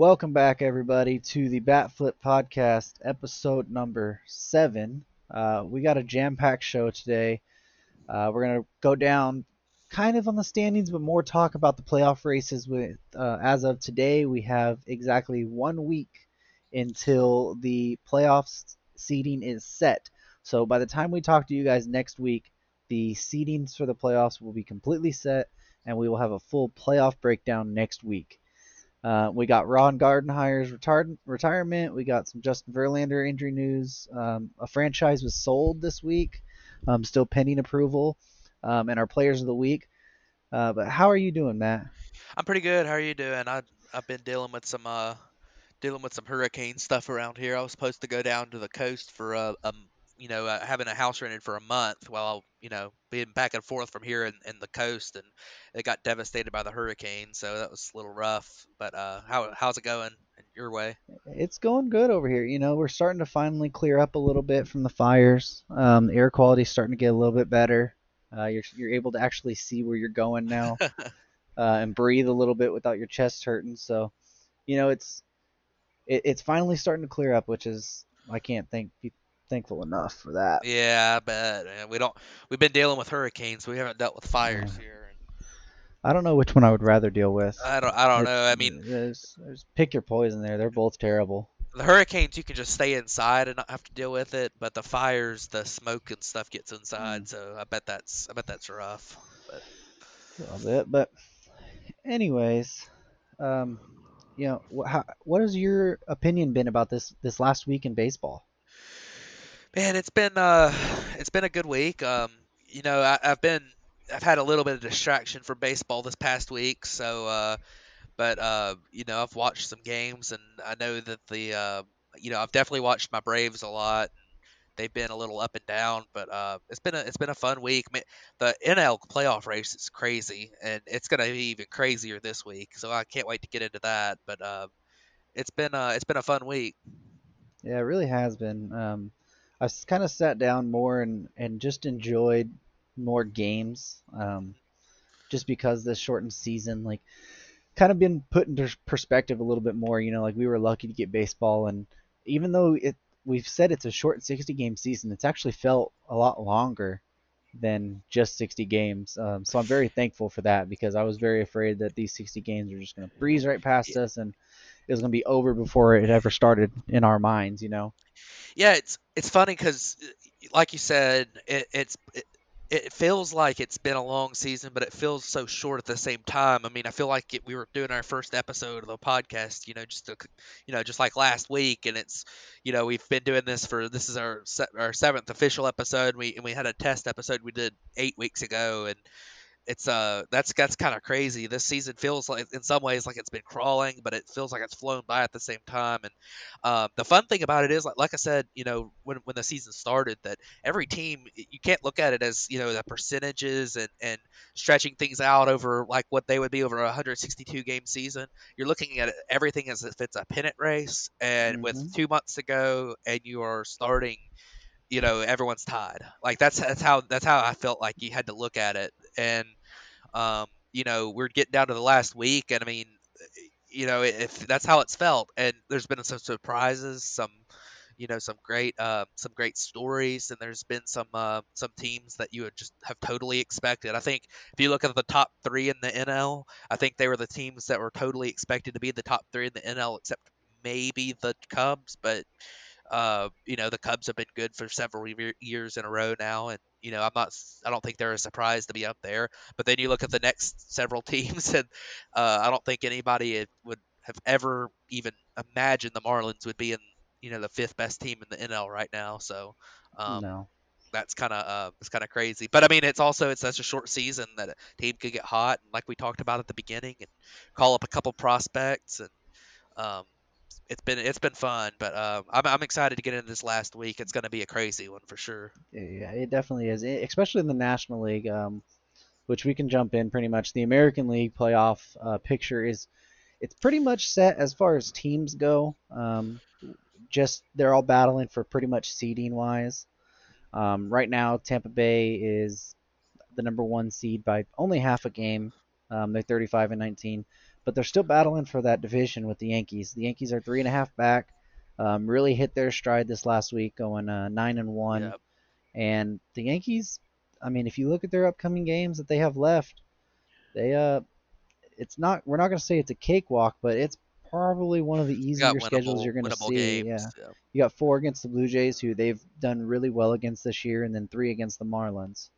Welcome back, everybody, to the Bat Flip Podcast, episode number seven. Uh, we got a jam-packed show today. Uh, we're gonna go down kind of on the standings, but more talk about the playoff races. With uh, as of today, we have exactly one week until the playoffs seeding is set. So by the time we talk to you guys next week, the seedings for the playoffs will be completely set, and we will have a full playoff breakdown next week. Uh, we got Ron Gardenhire's retard- retirement. We got some Justin Verlander injury news. Um, a franchise was sold this week, um, still pending approval, um, and our players of the week. Uh, but how are you doing, Matt? I'm pretty good. How are you doing? I I've been dealing with some uh dealing with some hurricane stuff around here. I was supposed to go down to the coast for a, a you know, uh, having a house rented for a month while, you know, being back and forth from here and, and the coast, and it got devastated by the hurricane, so that was a little rough. But uh, how how's it going your way? It's going good over here. You know, we're starting to finally clear up a little bit from the fires. Um, the air quality's starting to get a little bit better. Uh, you're you're able to actually see where you're going now, uh, and breathe a little bit without your chest hurting. So, you know, it's it, it's finally starting to clear up, which is I can't thank thankful enough for that. Yeah, I bet. We don't. We've been dealing with hurricanes. So we haven't dealt with fires Yeah. here. I don't know which one I would rather deal with. I don't. I don't know. I mean, there's, there's pick your poison there. They're both terrible. the hurricanes you can just stay inside and not have to deal with it, but the fires, the smoke and stuff gets inside. So I bet that's. I bet that's rough. But A little bit, but anyways, um, you know, wh- how, what has your opinion been about this this last week in baseball? Man, it's been uh, it's been a good week. Um, you know, I, I've been I've had a little bit of distraction from baseball this past week, so uh, but uh, you know, I've watched some games, and I know that the uh, you know, I've definitely watched my Braves a lot. They've been a little up and down, but uh, it's been a it's been a fun week. I mean, the NL playoff race is crazy, and it's gonna be even crazier this week. So I can't wait to get into that. But uh, it's been uh, it's been a fun week. Yeah, it really has been. Um, I've kind of sat down more and and just enjoyed more games. Um, just because this shortened season, like, kind of been put into perspective a little bit more. You know, like we were lucky to get baseball, and even though it we've said it's a short 60 game season, it's actually felt a lot longer than just 60 games. Um, so I'm very thankful for that because I was very afraid that these 60 games were just going to breeze right past us and was going to be over before it ever started in our minds. You know. Yeah, it's it's funny because, uh, like you said, it, it's it, it feels like it's been a long season, but it feels so short at the same time. I mean, I feel like it, we were doing our first episode of the podcast, you know, just to, you know, just like last week, and it's, you know, we've been doing this for this is our our seventh official episode. We and we had a test episode we did eight weeks ago, and it's uh that's that's kind of crazy. This season feels like in some ways like it's been crawling, but it feels like it's flown by at the same time. And um, the fun thing about it is, like like I said, you know, when when the season started, that every team you can't look at it as you know the percentages and and stretching things out over like what they would be over a 162 game season. You're looking at everything as if it's a pennant race, and Mhm. with two months to go, and you are starting you know everyone's tied like that's that's how that's how i felt like you had to look at it and um you know we're getting down to the last week and i mean you know if that's how it's felt and there's been some surprises some you know some great uh, some great stories and there's been some uh, some teams that you would just have totally expected. I think if you look at the top three in the nl i think they were the teams that were totally expected to be the top three in the nl except maybe the cubs but uh, you know, the Cubs have been good for several year- years in a row now, and you know, I'm not, I don't think they're a surprise to be up there. But then you look at the next several teams, and uh, I don't think anybody would have ever even imagined the Marlins would be in, you know, the fifth best team in the NL right now. So um, no. that's kind of uh, it's kind of crazy. But I mean, it's also it's such a short season that a team could get hot, and like we talked about at the beginning, and call up a couple prospects, and um, it's been it's been fun. But um, I'm I'm excited to get into this last week. It's going to be a crazy one for sure. Yeah, it definitely is, e- especially in the National League, um, which we can jump in pretty much. The American League playoff uh, picture is it's pretty much set as far as teams go. Um, just they're all battling for pretty much seeding wise. Um, right now, Tampa Bay is the number one seed by only half a game. Um, they're 35 and 19. But they're still battling for that division with the Yankees. The Yankees are three and a half back. Um, really hit their stride this last week, going uh, nine and one. Yep. And the Yankees, I mean, if you look at their upcoming games that they have left, they uh, it's not. We're not going to say it's a cakewalk, but it's probably one of the easier schedules you're going to see. games. Yeah, yeah. you got four against the Blue Jays, who they've done really well against this year, and then three against the Marlins.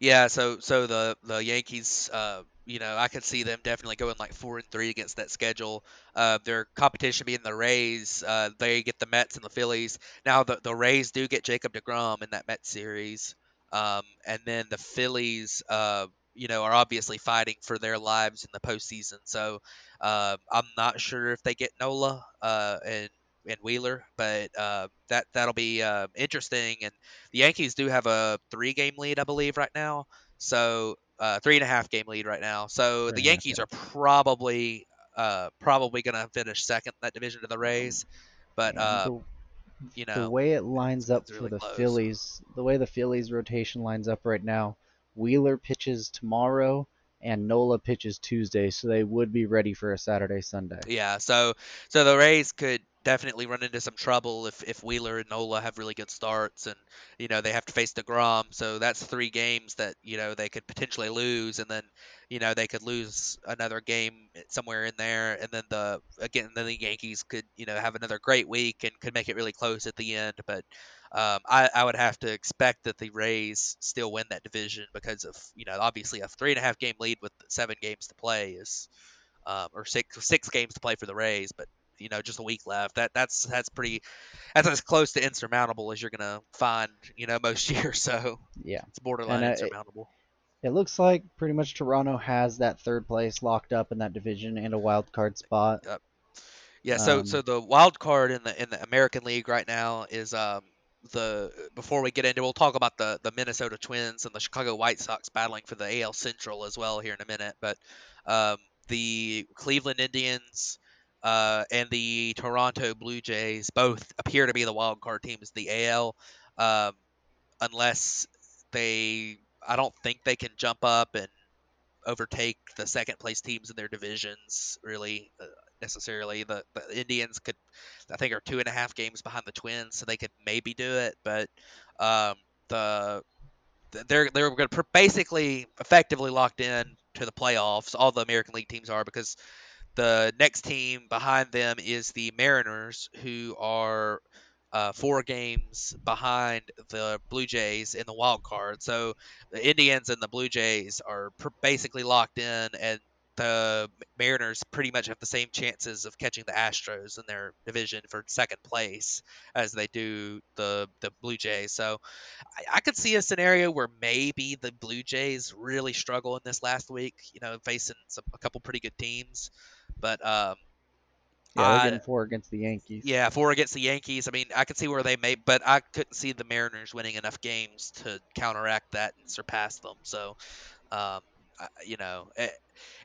Yeah, so so the the Yankees, uh, you know, I could see them definitely going like four and three against that schedule. Uh, their competition being the Rays, uh, they get the Mets and the Phillies. Now the the Rays do get Jacob Degrom in that Mets series, um, and then the Phillies, uh, you know, are obviously fighting for their lives in the postseason. So uh, I'm not sure if they get Nola uh, and and Wheeler, but uh, that that'll be interesting. And the Yankees do have a three game lead, I believe, right now. So uh, three and a half game lead right now. So Three the Yankees are probably uh, probably going to finish second in that division to the Rays. But uh, the, you the way it lines up it's for really the close. Phillies, the way the Phillies rotation lines up right now, Wheeler pitches tomorrow and Nola pitches Tuesday, so they would be ready for a Saturday Sunday. Yeah, so so the Rays could definitely run into some trouble if if Wheeler and Nola have really good starts, and you know they have to face Degrom. So that's three games that you know they could potentially lose, and then you know they could lose another game somewhere in there, and then the again then the Yankees could you know have another great week and could make it really close at the end. But um, I, I would have to expect that the Rays still win that division because of you know obviously a three and a half game lead with seven games to play is um, or six six games to play for the Rays, but you know just a week left. That that's that's pretty that's as close to insurmountable as you're gonna find you know most years. So Yeah. it's borderline And, uh, insurmountable. It looks like pretty much Toronto has that third place locked up in that division and a wild card spot. Yeah. So um, so the wild card in the in the American League right now is um the before we get into we'll talk about the the Minnesota Twins and the Chicago White Sox battling for the AL Central as well here in a minute, but um the Cleveland Indians uh, and the Toronto Blue Jays both appear to be the wild card teams the AL, um, unless they. I don't think they can jump up and overtake the second place teams in their divisions. Really, uh, necessarily, the, the Indians could. I think are two and a half games behind the Twins, so they could maybe do it. But um, the they're they're basically effectively locked in to the playoffs. All the American League teams are because the next team behind them is the Mariners, who are uh, four games behind the Blue Jays in the wild card. So the Indians and the Blue Jays are pr- basically locked in, and the Mariners pretty much have the same chances of catching the Astros in their division for second place as they do the the Blue Jays. So I, I could see a scenario where maybe the Blue Jays really struggle in this last week. You know, facing some, a couple pretty good teams, but um, Yeah, they're I- getting four against the Yankees. yeah, four against the Yankees. I mean, I could see where they may, but I couldn't see the Mariners winning enough games to counteract that and surpass them. So, um, I- you know, it,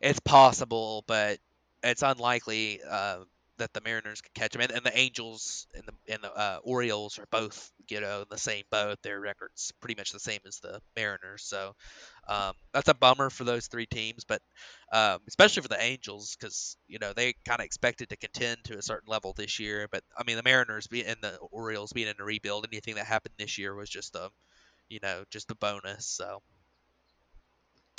it's possible, but it's unlikely uh, that the Mariners could catch them. And, and the Angels and the and the uh, Orioles are both, you know, in the same boat. Their records pretty much the same as the Mariners. So, um, that's a bummer for those three teams, but um, especially for the Angels because you know they kind of expected to contend to a certain level this year. But I mean, the Mariners being and the Orioles being in a rebuild, anything that happened this year was just a, you know, just a bonus. So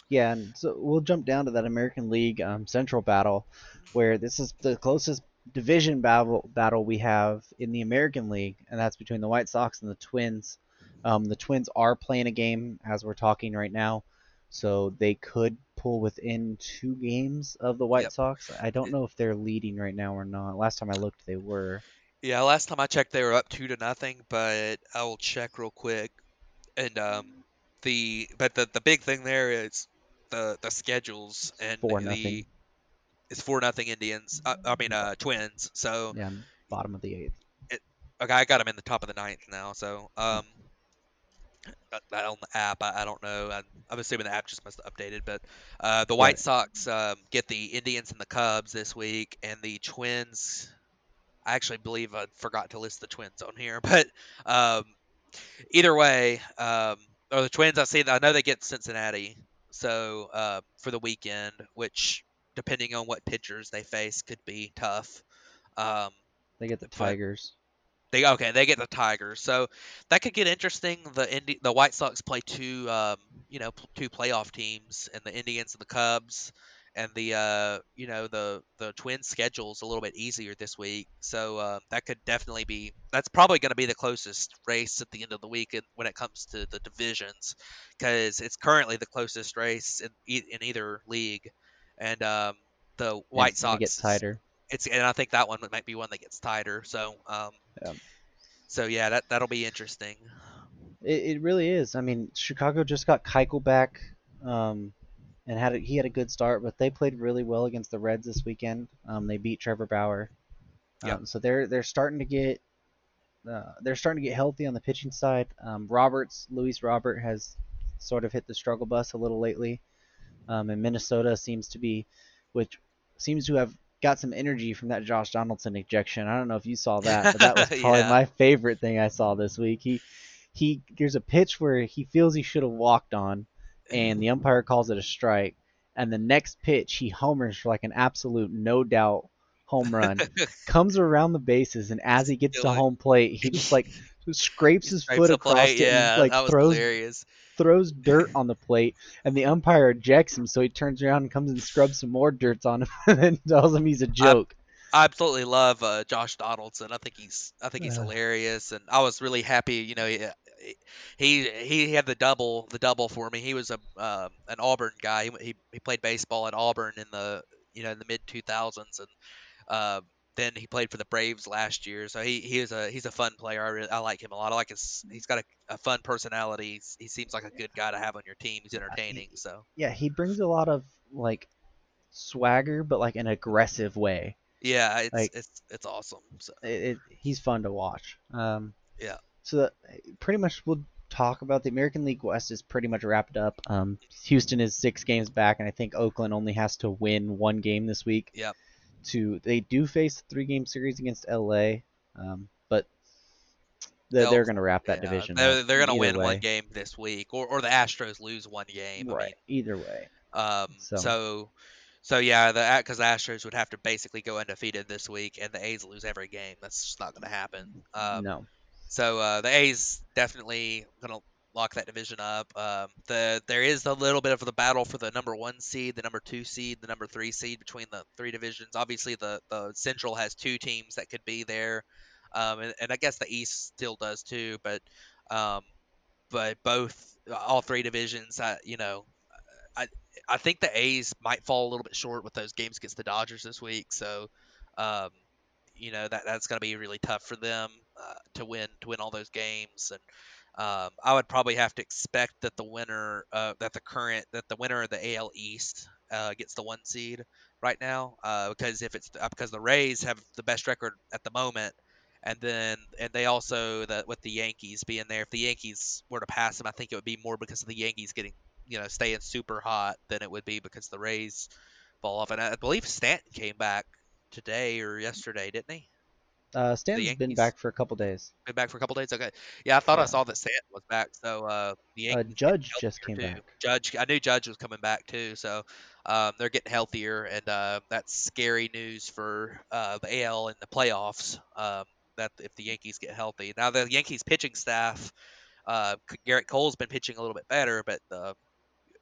Yeah, and so we'll jump down to that American League um, Central battle, where this is the closest division battle battle we have in the American League, and that's between the White Sox and the Twins. Um, the Twins are playing a game as we're talking right now, so they could pull within two games of the White Yep. Sox. I don't know if they're leading right now or not. Last time I looked, they were. yeah, last time I checked, they were up two to nothing, but I will check real quick. And um, the but the the big thing there is the the schedules and Four the nothing. It's four nothing Indians. Uh, I mean uh Twins. So Yeah, bottom of the eighth. Okay, I got them in the top of the ninth now. So, um, that- on the app, I, I don't know. I, I'm assuming the app just must have updated. But uh, the White Right. Sox um, get the Indians and the Cubs this week, and the Twins. I actually believe I forgot to list the Twins on here, but um, either way, um, or the Twins. I see. I know they get Cincinnati, so uh, for the weekend, which depending on what pitchers they face, could be tough. Um, They get the Tigers. they okay, they get the Tigers, so that could get interesting. The Indi- the White Sox play two, um, you know, two playoff teams, and the Indians and the Cubs, and the uh, you know, the the Twins schedule's a little bit easier this week, so uh, that could definitely be. That's probably going to be the closest race at the end of the week when it comes to the divisions, because it's currently the closest race in e- in either league, and um, the White it's Sox get tighter. it's and I think that one might be one that gets tighter. So um, Yeah. so yeah, that that'll be interesting. It, it really is. I mean, Chicago just got Keuchel back, um, and had a, he had a good start, but they played really well against the Reds this weekend. Um, they beat Trevor Bauer. Yep. Um, so they're they're starting to get uh, they're starting to get healthy on the pitching side. Um, Roberts, Luis Robert has sort of hit the struggle bus a little lately, um, and Minnesota seems to be, which seems to have got some energy from that Josh Donaldson ejection. I don't know if you saw that, but that was probably Yeah. my favorite thing I saw this week. He he there's a pitch where he feels he should have walked on, and the umpire calls it a strike. And the next pitch, he homers for like an absolute no doubt home run. comes around the bases, and as he gets to home plate, he just like scrapes his Scrapes foot the across plate, it yeah, and like that was throws hilarious. throws dirt on the plate, and the umpire ejects him. So he turns around and comes and scrubs some more dirt on him, and tells him he's a joke. I absolutely love uh, Josh Donaldson. I think he's I think he's Uh. hilarious, and I was really happy. You know, he he he had the double the double for me. He was a uh, an Auburn guy. He, he he played baseball at Auburn in the you know in the mid 2000s, and uh, then he played for the Braves last year. So he, he is a he's a fun player. I really, I like him a lot. I like his he's got a, a fun personality. He's, he seems like a good guy to have on your team. He's entertaining. So yeah, he brings a lot of like swagger, but like an aggressive way. yeah, it's Like- it's it's awesome. So it, it, he's fun to watch. Um, Yeah. So that, pretty much we'll talk about the American League West is pretty much wrapped up. Um, Houston is six games back, and I think Oakland only has to win one game this week. Yep. To they do face a three game series against LA, um, but they're, they're going to wrap that yeah, division. They're, they're gonna either win one game this week, or or the Astros lose one game. I Right. mean, Either way. Um, So- so. so, yeah, the because the Astros would have to basically go undefeated this week, and the A's lose every game. That's just not going to happen. Um, no. So uh, the A's definitely going to lock that division up. Um, the there is a little bit of the battle for the number one seed, the number two seed, the number three seed between the three divisions. Obviously, the the Central has two teams that could be there, um, and, and I guess the East still does too. But um, but both all three divisions, I, you know, I I think the A's might fall a little bit short with those games against the Dodgers this week. So. Um, you know that that's going to be really tough for them uh, to win to win all those games and um, I would probably have to expect that the winner uh, that the current that the winner of the AL East uh, gets the one seed right now uh, because if it's uh, because the Rays have the best record at the moment and then and they also the with the Yankees being there if the Yankees were to pass them I think it would be more because of the Yankees getting you know staying super hot than it would be because the Rays fall off. And I believe Stanton came back today or yesterday didn't he Uh, Stanton's been back for a couple days. been back for a couple days. Okay, yeah, I thought I saw that Stanton was back. So uh, the Uh, Yankees Judge getting just came too. back. Judge, I knew Judge was coming back too. So um, they're getting healthier, and uh, that's scary news for uh, the AL and the playoffs. Um, that if the Yankees get healthy, now the Yankees pitching staff, uh, Gerrit Cole's been pitching a little bit better, but the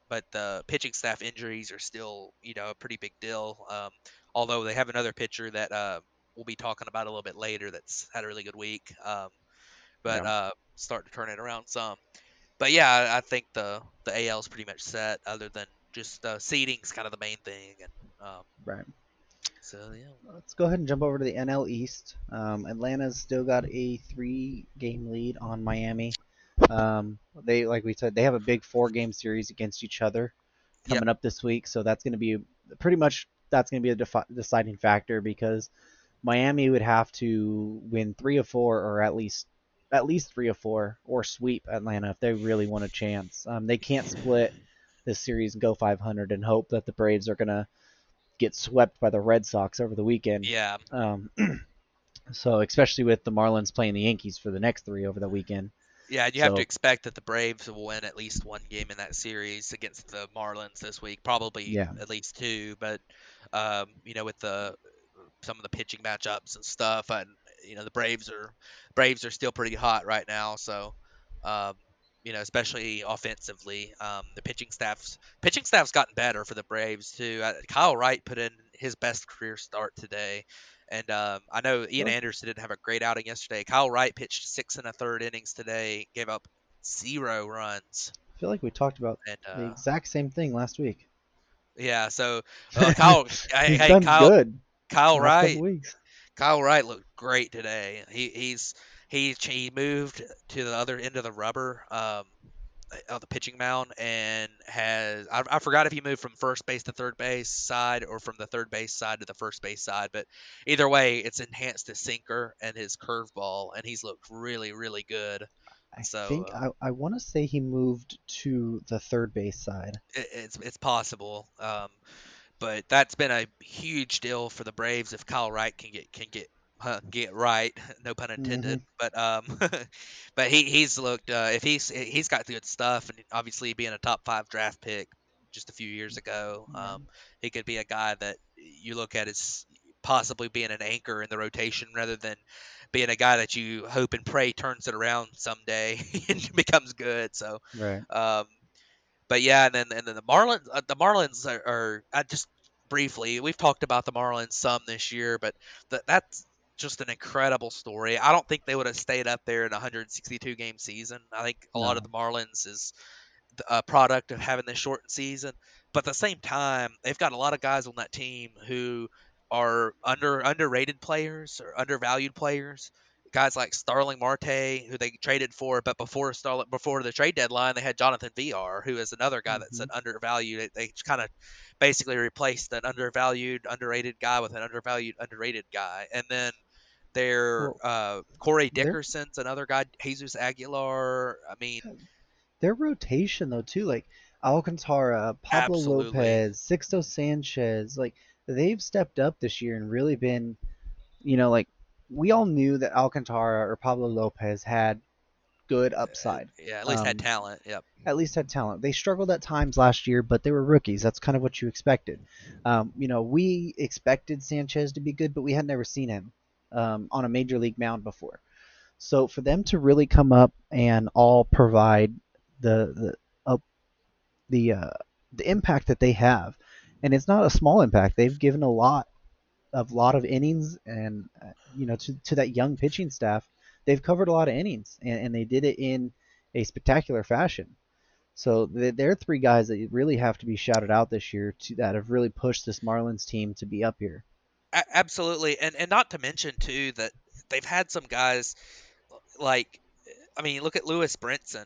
but the pitching staff injuries are still, you know, a pretty big deal. Um, although they have another pitcher that uh, we'll be talking about a little bit later that's had a really good week. Um, but Yeah. uh, start to turn it around some. But yeah, I- I think the the AL is pretty much set. Other than just uh, seeding's kind of the main thing, and um, Right. so yeah. Let's go ahead and jump over to the NL East. Um, Atlanta's still got a three-game lead on Miami. Um, they, like we said, they have a big four-game series against each other Yep. coming up this week. So that's going to be pretty much that's going to be a defi- deciding factor because Miami would have to win three or four, or at least at least three or four, or sweep Atlanta if they really want a chance. Um, they can't split this series and go 500 and hope that the Braves are going to get swept by the Red Sox over the weekend. Yeah, Um, so especially with the Marlins playing the Yankees for the next three over the weekend. yeah, you have So- to expect that the Braves will win at least one game in that series against the Marlins this week. Probably Yeah. at least two, but um, you know, with the some of the pitching matchups and stuff. And you know, the Braves are Braves are still pretty hot right now. So, um, you know, especially offensively, um, the pitching staff's pitching staff's gotten better for the Braves too. Uh, Kyle Wright put in his best career start today. And um, I know Ian Anderson didn't have a great outing yesterday. Kyle Wright pitched six and a third innings today, gave up zero runs. I feel like we talked about And the uh, exact same thing last week. yeah, so uh, Kyle, hey, He's hey, done Kyle, good. Kyle Wright. Kyle Wright looked great today. He he's he he moved to the other end of the rubber um of the pitching mound and has I, I forgot if he moved from first base to third base side or from the third base side to the first base side, but either way, it's enhanced his sinker and his curveball, and he's looked really really good. I So, think uh, I, I want to say he moved to the third base side. It, it's it's possible. Um, but that's been a huge deal for the Braves if Kyle Wright can get can get get right, no pun intended. But um, but he he's looked uh, if he's he's got good stuff, and obviously being a top five draft pick just a few years ago, Yeah. um, he could be a guy that you look at as possibly being an anchor in the rotation rather than being a guy that you hope and pray turns it around someday and becomes good. So Right. um, but yeah, and then and then the Marlins, uh, the Marlins are, are uh, just briefly. We've talked about the Marlins some this year, but th- that's just an incredible story. I don't think they would have stayed up there in a 162 game season. I think a lot of the Marlins is a product of having this shortened season. But at the same time, they've got a lot of guys on that team who are under underrated players or undervalued players. Guys like Starling Marte, who they traded for, but before Starling, before the trade deadline, they had Jonathan Villar, who is another guy that's an undervalued. They, kind of basically replaced an undervalued, underrated guy with an undervalued, underrated guy, and then their Well, uh, Corey Dickerson's another guy, Jesus Aguilar. I mean, Their rotation though too, like Alcantara, Pablo Absolutely. Lopez, Sixto Sanchez, like they've stepped up this year and really been, you know, like we all knew that Alcantara or Pablo Lopez had good upside. yeah, at least had Um, talent. Yep. at least had talent. They struggled at times last year, but they were rookies. That's kind of what you expected. Um, you know, we expected Sanchez to be good, but we had never seen him um, on a major league mound before. So for them to really come up and all provide the the uh, the uh, the impact that they have, and it's not a small impact. They've given a lot of a lot of innings, and uh, you know, to to that young pitching staff, they've covered a lot of innings, and, and they did it in a spectacular fashion. So th- they're three guys that really have to be shouted out this year to that have really pushed this Marlins team to be up here. Absolutely, and and not to mention too that they've had some guys like, I mean, look at Lewis Brinson.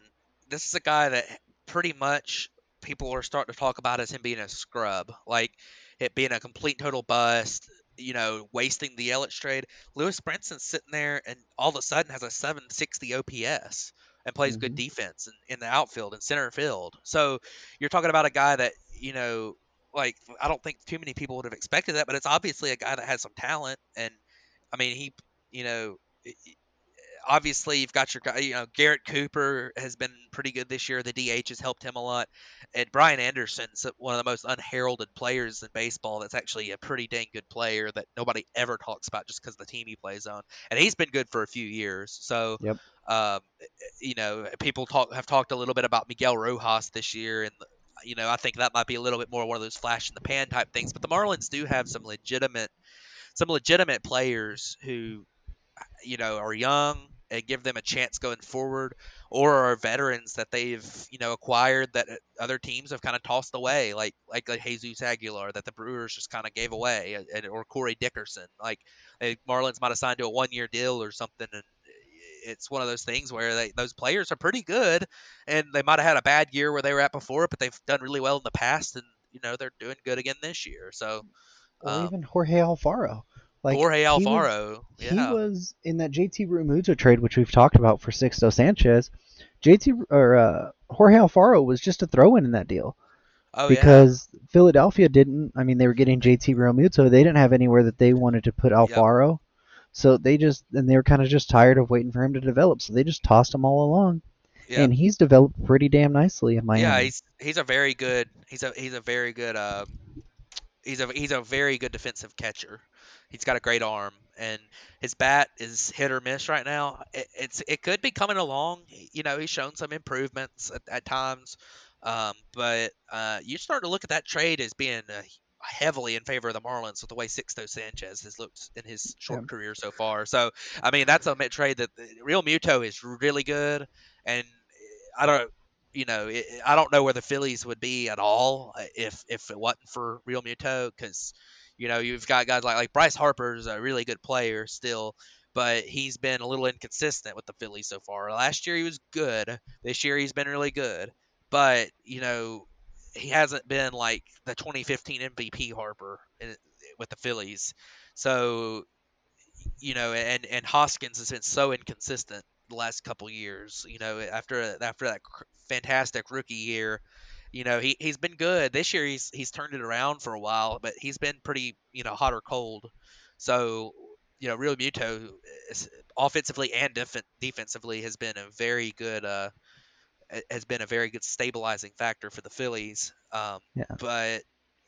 This is a guy that pretty much people are starting to talk about as him being a scrub, like it being a complete total bust. You know, wasting the Yelich trade. Lewis Brinson's sitting there and all of a sudden has a 760 OPS and plays good mm-hmm. defense in, in the outfield and center field. So you're talking about a guy that you know like I don't think too many people would have expected that, but it's obviously a guy that has some talent, and I mean he, you know, obviously you've got your guy, you know, Garrett Cooper has been pretty good this year. The DH has helped him a lot, and Brian Anderson's one of the most unheralded players in baseball. That's actually a pretty dang good player that nobody ever talks about just because the team he plays on, and he's been good for a few years. So. Yep. Um, you know, people talk have talked a little bit about Miguel Rojas this year, and you know, I think that might be a little bit more one of those flash in the pan type things. But the Marlins do have some legitimate, some legitimate players who, you know, are young and give them a chance going forward, or are veterans that they've you know acquired that other teams have kind of tossed away, like like like Jesus Aguilar that the Brewers just kind of gave away, and, or Corey Dickerson. Like eh, Marlins might have signed to a one year deal or something, and it's one of those things where they, those players are pretty good, and they might have had a bad year where they were at before, but they've done really well in the past, and you know they're doing good again this year. So Or Um, even Jorge Alfaro. Like Jorge he was- Alfaro, He yeah, was in that JT Realmuto trade, which we've talked about for Sixto Sanchez. JT or uh, Jorge Alfaro was just a throw-in in that deal oh yeah, because Philadelphia didn't. I mean, they were getting JT Realmuto. They didn't have anywhere that they wanted to put Alfaro, so they just and they were kind of just tired of waiting for him to develop. So they just tossed him all along, yeah. and he's developed pretty damn nicely in Miami. Yeah, he's he's a very good he's a he's a very good uh, he's a he's a very good defensive catcher. He's got a great arm, and his bat is hit or miss right now. It, it's it could be coming along. You know, he's shown some improvements at, at times, um, but uh, you start to look at that trade as being uh, heavily in favor of the Marlins with the way Sixto Sanchez has looked in his short Yeah. career so far. So I mean, that's a trade that Realmuto is really good, and I don't. You know, it, I don't know where the Phillies would be at all uh, if if it wasn't for Realmuto, because you know you've got guys like like Bryce Harper is a really good player still, but he's been a little inconsistent with the Phillies so far. Last year he was good. This year he's been really good, but you know he hasn't been like the 2015 MVP Harper in, with the Phillies. So you know, and and Hoskins has been so inconsistent the last couple years. You know, after after that fantastic rookie year, you know he he's been good. This year he's he's turned it around for a while, but he's been pretty you know hot or cold. So you know, Realmuto, is, offensively and def- defensively, has been a very good uh has been a very good stabilizing factor for the Phillies. Um, Yeah. but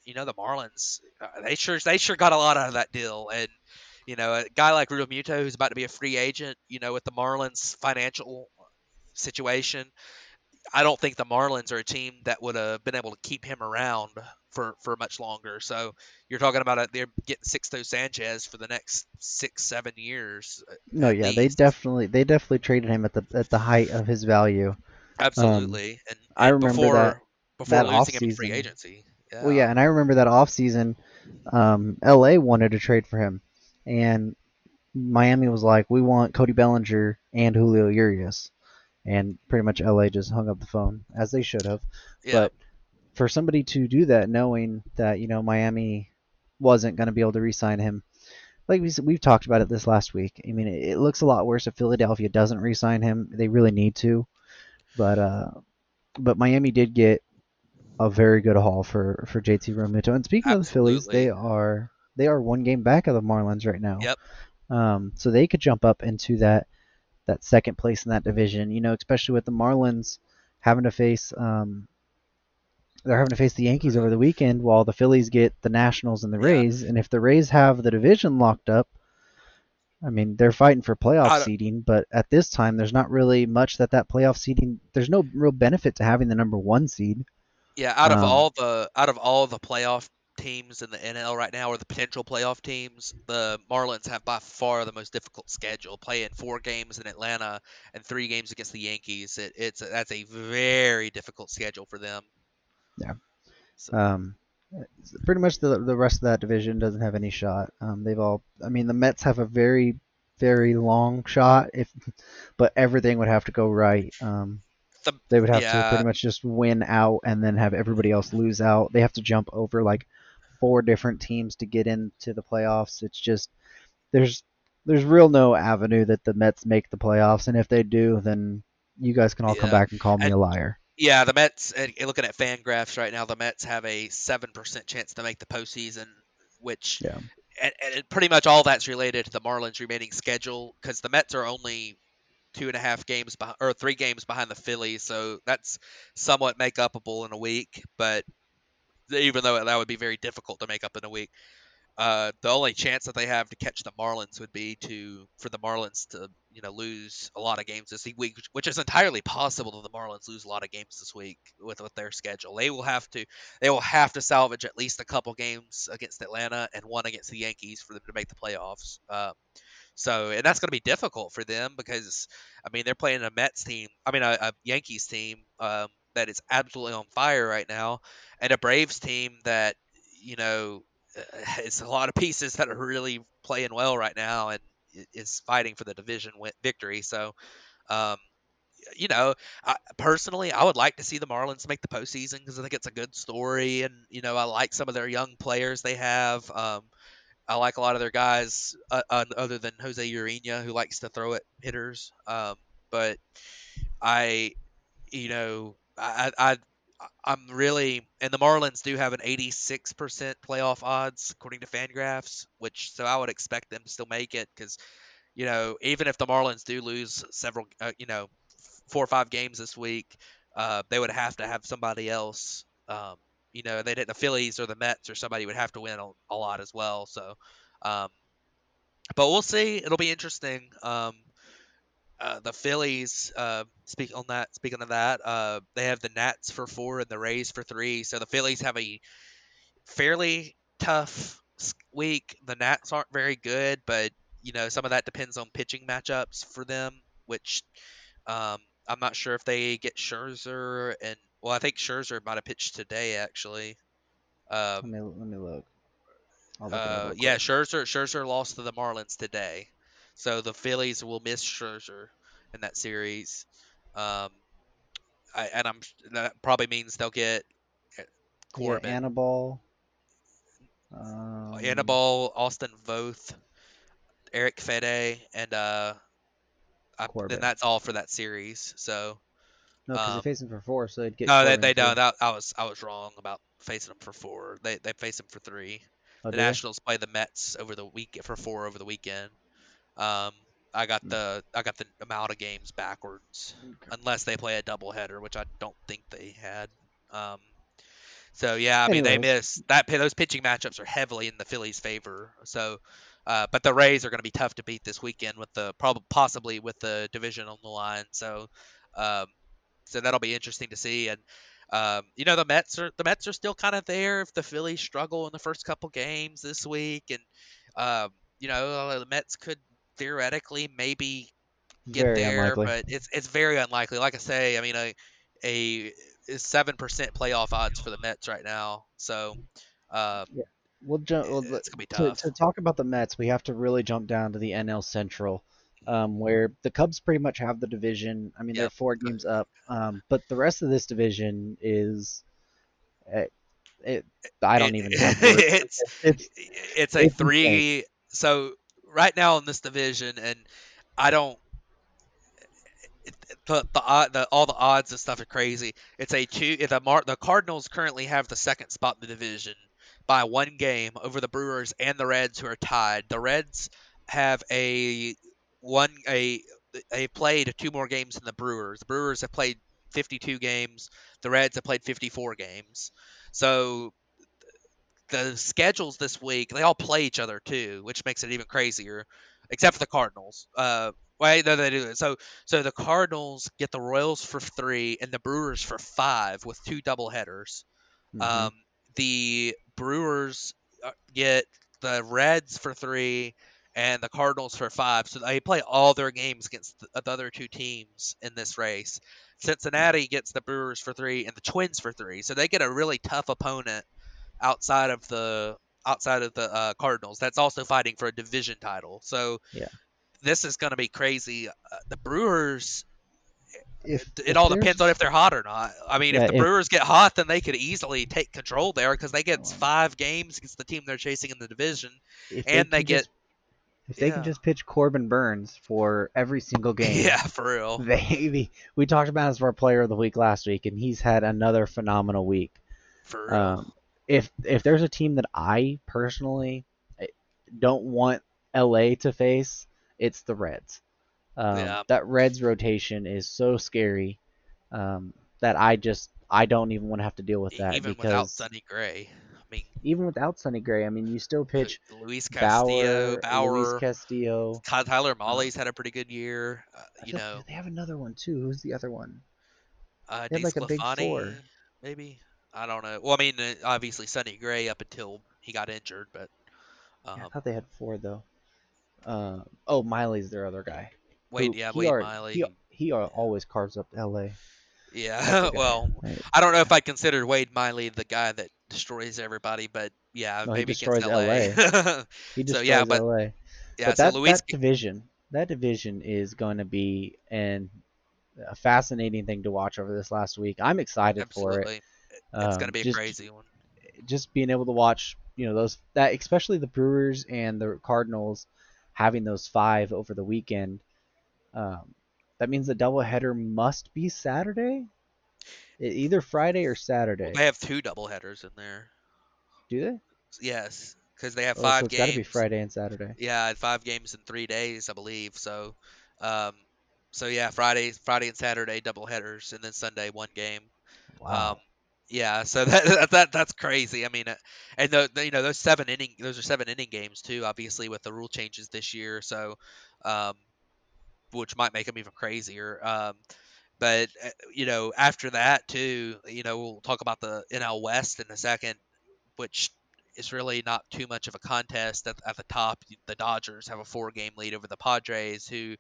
you know the Marlins, uh, they sure they sure got a lot out of that deal, and you know a guy like Realmuto who's about to be a free agent, you know with the Marlins financial situation, I don't think the Marlins are a team that would have been able to keep him around for, for much longer. So you're talking about it, they're getting Sixto Sanchez for the next six seven years. uh, No, yeah, they definitely they definitely traded him at the at the height of his value. absolutely. and, I remember before that- before that losing him in free agency. Yeah. Well, yeah, and I remember that offseason, um, LA wanted to trade for him, and Miami was like, "We want Cody Bellinger and Julio Urias," and pretty much LA just hung up the phone as they should have. yeah. But for somebody to do that, knowing that you know Miami wasn't going to be able to re-sign him, like we, we've talked about it this last week. I mean, it, it looks a lot worse if Philadelphia doesn't re-sign him. They really need to, but uh, but Miami did get a very good haul for for JT Realmuto. And speaking of the Phillies, they are they are one game back of the Marlins right now. Yep. Um, so they could jump up into that that second place in that division. You know, especially with the Marlins having to face um, they're having to face the Yankees over the weekend while the Phillies get the Nationals and the Yeah. Rays. And if the Rays have the division locked up, I mean, they're fighting for playoff seeding, but at this time, there's not really much that that playoff seeding. There's no real benefit to having the number one seed. Yeah, out of Um, all the out of all the playoff teams in the NL right now, or the potential playoff teams, the Marlins have by far the most difficult schedule. Playing four games in Atlanta and three games against the Yankees, it, it's that's a very difficult schedule for them. Yeah. So, Um, pretty much the the rest of that division doesn't have any shot. Um, they've all. I mean, the Mets have a very very long shot if, but everything would have to go right. Um, The- they would have to pretty much just win out and then have everybody else lose out. They have to jump over like four different teams to get into the playoffs. It's just there's there's real no avenue that the Mets make the playoffs, and if they do, then you guys can all come back and call me And- a liar. yeah, the Mets. Looking at FanGraphs right now, the Mets have a seven percent chance to make the postseason, which Yeah. and, and pretty much all that's related to the Marlins' remaining schedule because the Mets are only two and a half games behind, or three games behind the Phillies, so that's somewhat make upable in a week. But even though that would be very difficult to make up in a week, uh, the only chance that they have to catch the Marlins would be to for the Marlins to you know lose a lot of games this week, which, which is entirely possible that the Marlins lose a lot of games this week with with their schedule. They will have to they will have to salvage at least a couple games against Atlanta and one against the Yankees for them to make the playoffs. Um, so and that's going to be difficult for them because I mean they're playing a Mets team, I mean a, a Yankees team um, that is absolutely on fire right now, and a Braves team that you know it's a lot of pieces that are really playing well right now and is fighting for the division victory. So, um, you know, I, personally, I would like to see the Marlins make the postseason because I think it's a good story, and you know, I like some of their young players they have. Um, I like a lot of their guys, uh, uh, other than Jose Urena, who likes to throw at hitters. Um, but I, you know, I, I, I'm really, and the Marlins do have an 86% playoff odds according to Fangraphs, which so I would expect them to still make it because, you know, even if the Marlins do lose several, uh, you know, four or five games this week, uh, they would have to have somebody else, um, you know, they did the Phillies or the Mets or somebody would have to win a, a lot as well. So, um, but we'll see. It'll be interesting. Um, uh, the Phillies, uh, speak on that. Speaking of that, uh, they have the Nats for four and the Rays for three. So the Phillies have a fairly tough week. The Nats aren't very good, but you know some of that depends on pitching matchups for them, which um, I'm not sure if they get Scherzer and well, I think Scherzer might have pitched today actually. Um, let me let me look. look uh, yeah, Scherzer Scherzer lost to the Marlins today, so the Phillies will miss Scherzer in that series. Um, I, and I'm that probably means they'll get uh, Corbin. Yeah, Anibal. Um, Anibal, Austin Voth, Erick Fedde, and uh, I, then that's all for that series. So no, because um, they're facing for four, so they'd get. No, they, they don't. That, I was I was wrong about facing them for four. They they face them for three. Oh, the Nationals play the Mets over the week for four over the weekend. Um, I got hmm. the I got the amount of games backwards, okay. unless they play a doubleheader, which I don't think they had. Um, so yeah, I mean they miss that. Those pitching matchups are heavily in the Phillies' favor. So, uh, but the Rays are going to be tough to beat this weekend with the probably possibly with the division on the line. So, um, so that'll be interesting to see. And um, you know the Mets are the Mets are still kind of there if the Phillies struggle in the first couple games this week, and um, you know the Mets could theoretically maybe get very there, unlikely. but it's it's very unlikely. Like I say, I mean a a seven percent playoff odds for the Mets right now. So, uh, yeah. We'll jump. Well, it's gonna be tough. To, to, talk about the Mets, we have to really jump down to the NL Central, um, where the Cubs pretty much have the division. I mean, yep. they're four games up, um, but the rest of this division is. It, it, I don't even. Have it's, it's it's a it's three. Insane. So right now in this division, and I don't the, the, the all the odds and stuff are crazy. It's a two. The Mar, the Cardinals currently have the second spot in the division by one game over the Brewers and the Reds, who are tied. The Reds have a one a they played two more games than the Brewers. The Brewers have played 52 games. The Reds have played 54 games. So the schedules this week they all play each other too, which makes it even crazier. Except for the Cardinals. Uh, Wait, no, they do it. So, so the Cardinals get the Royals for three and the Brewers for five with two double headers. Mm-hmm. Um, the Brewers uh, get the Reds for three and the Cardinals for five. So they play all their games against the, the other two teams in this race. Cincinnati gets the Brewers for three and the Twins for three. So they get a really tough opponent outside of the outside of the uh, Cardinals. That's also fighting for a division title. So yeah this is going to be crazy. Uh, the Brewers, if it if all depends on if they're hot or not. I mean, yeah, if the if, Brewers get hot, then they could easily take control there because they get five games against the team they're chasing in the division, and they, they get. Just, if they yeah. can just pitch Corbin Burnes for every single game, yeah, for real. They, we talked about as our player of the week last week, and he's had another phenomenal week. For real. Um, if if there's a team that I personally eh, don't want LA to face, it's the Reds. Um, yeah. That Reds rotation is so scary um, that I just I don't even want to have to deal with that even because without Sonny Gray. I mean, even without Sonny Gray, I mean, you still pitch Luis Castillo, Bauer, Bauer Luis Castillo, Tyler Mahle's had a pretty good year. Uh, you know, they have another one too. Who's the other one? Uh, they like a big four. Maybe I don't know. Well, I mean, uh, obviously Sonny Gray up until he got injured, but um, yeah, I thought they had four though. Uh, oh, Miley's their other guy. Wade, yeah, Wade are, Miley. He, he always carves up L.A. Yeah, well, right. I don't know if I consider Wade Miley the guy that destroys everybody, but yeah, no, maybe he destroys LA. LA. he destroys so, yeah, but, LA. Yeah, but that, so Luis... that division, that division is going to be an a fascinating thing to watch over this last week. I'm excited Absolutely. for it. It's um, going to be just, a crazy one. Just being able to watch, you know, those that especially the Brewers and the Cardinals having those five over the weekend. Um, that means the doubleheader must be Saturday, either Friday or Saturday. Well, they have two doubleheaders in there. Do they? Yes, because they have oh, five so it's games. Got to be Friday and Saturday. Yeah, five games in three days, I believe. So, um, so yeah, Friday, Friday and Saturday doubleheaders, and then Sunday one game. Wow. Um, Yeah, so that, that that's crazy. I mean, uh, and the, the, you know those seven inning those are seven inning games too. Obviously with the rule changes this year, so um, which might make them even crazier. Um, but uh, you know after that too, you know we'll talk about the NL West in a second, which is really not too much of a contest at, at the top. The Dodgers have a four game lead over the Padres, who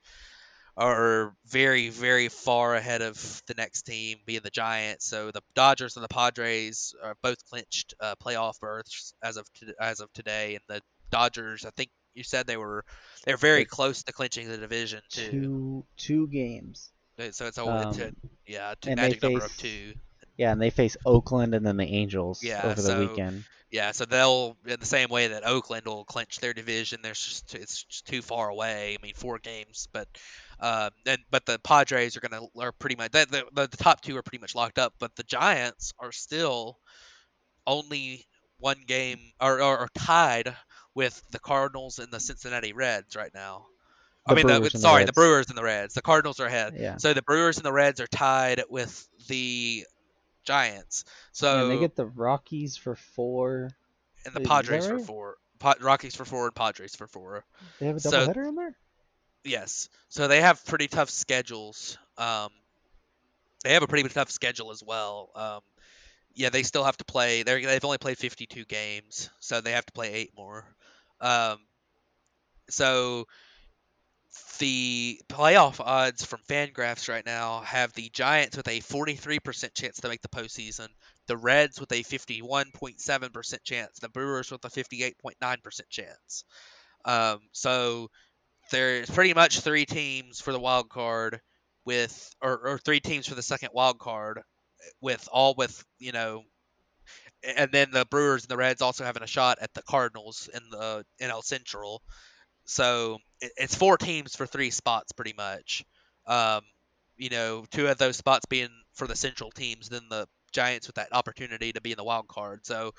are very, very far ahead of the next team, being the Giants. So the Dodgers and the Padres are both clinched uh, playoff berths as of to, as of today, and the Dodgers, I think you said they were they're very close to clinching the division too. two two games. So it's a, it's a Um, yeah, two, and they number of face- two. Yeah, and they face Oakland and then the Angels Yeah, over the so- weekend. Yeah, so they'll in the same way that Oakland will clinch their division. There's just it's just too far away. I mean, four games, but um, and but the Padres are gonna are pretty much the, the the top two are pretty much locked up. But the Giants are still only one game or, or, or tied with the Cardinals and the Cincinnati Reds right now. I mean, the, and the sorry, the Brewers and the Reds. The Cardinals are ahead. Yeah. So the Brewers and the Reds are tied with the Giants. So and they get the Rockies for four. and the Padres for four. Pa- Rockies for four and Padres for four. They have a So- doubleheader in there. Yes. So they have pretty tough schedules. Um, they have a pretty tough schedule as well. Um, yeah, they still have to play. They're, they've only played 52 games, so they have to play eight more. Um, so the playoff odds from FanGraphs right now have the Giants with a 43% chance to make the postseason, the Reds with a 51.7% chance, the Brewers with a 58.9% chance. Um, so there's pretty much three teams for the wild card with or, or three teams for the second wild card with all with you know and then the Brewers and the Reds also having a shot at the Cardinals in the NL Central. So it, it's four teams for three spots pretty much. Um, you know, two of those spots being for the Central teams, then the Giants with that opportunity to be in the wild card. So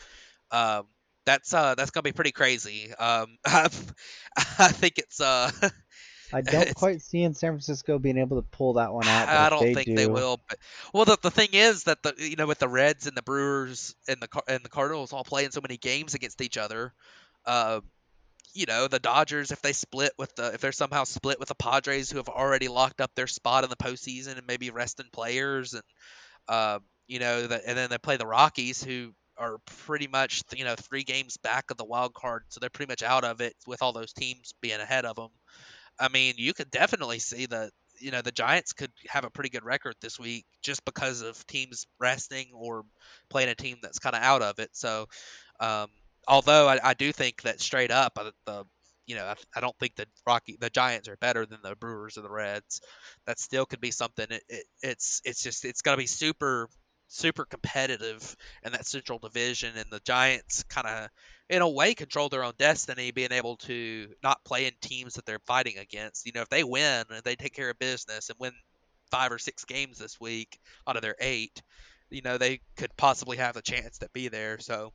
um, that's uh, that's gonna be pretty crazy. Um, I think it's uh, I don't quite see in San Francisco being able to pull that one out. But I don't they think do, they will. But well, the, the thing is that the you know with the Reds and the Brewers and the and the Cardinals all playing so many games against each other, uh, you know the Dodgers if they split with the if they're somehow split with the Padres who have already locked up their spot in the postseason and maybe resting players and uh, you know the, and then they play the Rockies who are pretty much you know three games back of the wild card so they're pretty much out of it with all those teams being ahead of them. I mean, you could definitely see that you know the Giants could have a pretty good record this week just because of teams resting or playing a team that's kind of out of it. So, um, although I, I do think that straight up, uh, the you know I, I don't think the Rocky the Giants are better than the Brewers or the Reds. That still could be something. It, it, it's it's just it's gonna be super super competitive in that Central Division, and the Giants kind of in a way control their own destiny, being able to not play in teams that they're fighting against. You know, if they win and they take care of business and win five or six games this week out of their eight, you know, they could possibly have a chance to be there. So,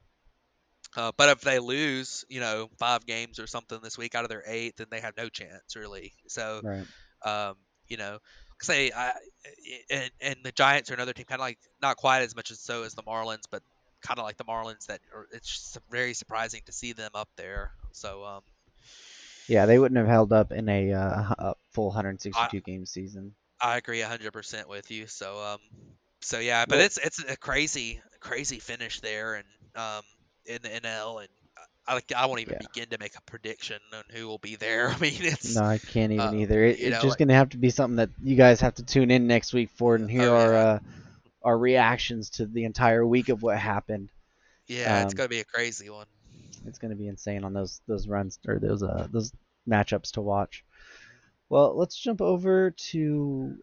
uh, but if they lose, you know, five games or something this week out of their eight, then they have no chance really. So, right? um, you know, say I and, and the Giants are another team, kind of like not quite as much as so as the Marlins, but kind of like the Marlins that are, it's very surprising to see them up there. So um, Yeah, they wouldn't have held up in a, uh, a full 162 game season. I agree 100% with you. So um, so yeah, but Well- it's it's a crazy crazy finish there and um in the NL and. I, I won't even Yeah. begin to make a prediction on who will be there. I mean, it's No, I can't even uh, either. It, it's know, just like- gonna have to be something that you guys have to tune in next week for and hear Oh, our yeah. uh, our reactions to the entire week of what happened. yeah, it's um, gonna be a crazy one. It's gonna be insane on those those runs or those uh those matchups to watch. Well, let's jump over to